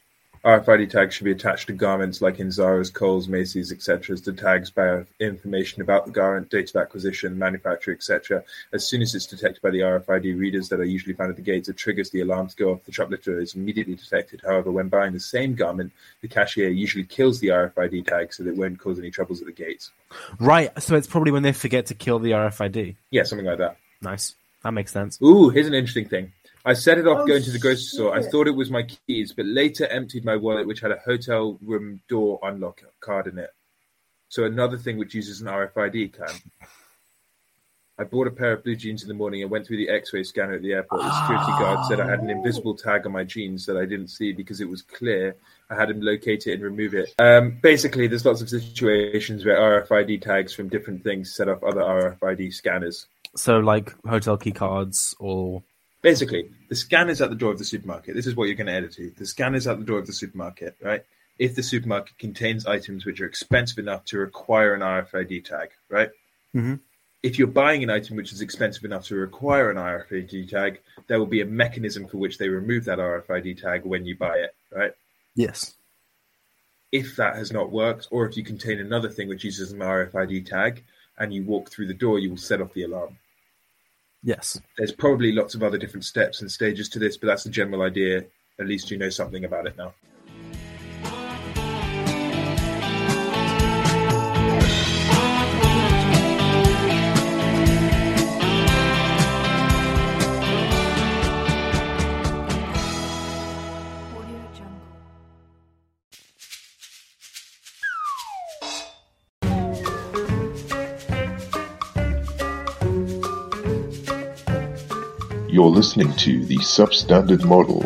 RFID tags should be attached to garments like in Zara's, Kohl's, Macy's, etc. The tags bear information about the garment, date of acquisition, manufacturer, etc. As soon as it's detected by the RFID readers that are usually found at the gates, it triggers the alarm to go off. The shoplifter is immediately detected. However, when buying the same garment, the cashier usually kills the RFID tag so that it won't cause any troubles at the gates. Right, so it's probably when they forget to kill the RFID. Yeah, something like that. Nice. That makes sense. Ooh, here's an interesting thing. I set it off Oh, going to the grocery store. I thought it was my keys, but later emptied my wallet, which had a hotel room door unlock card in it. So another thing which uses an RFID cam. I bought a pair of blue jeans in the morning and went through the X-ray scanner at the airport. The security guard said I had an invisible tag on my jeans that I didn't see because it was clear. I had him locate it and remove it. Um, basically, there's lots of situations where RFID tags from different things set off other RFID scanners. So like hotel key cards or Basically, the scan is at the door of the supermarket. This is what you're going to edit to. The scan is at the door of the supermarket, right? If the supermarket contains items which are expensive enough to require an RFID tag, right? Mhm. If you're buying an item which is expensive enough to require an RFID tag, there will be a mechanism for which they remove that RFID tag when you buy it, right? Yes. If that has not worked, or if you contain another thing which uses an RFID tag and you walk through the door, you will set off the alarm. Yes. there's probably lots of other different steps and stages to this, but that's the general idea. At least you know something about it now. You're listening to the Substandard Model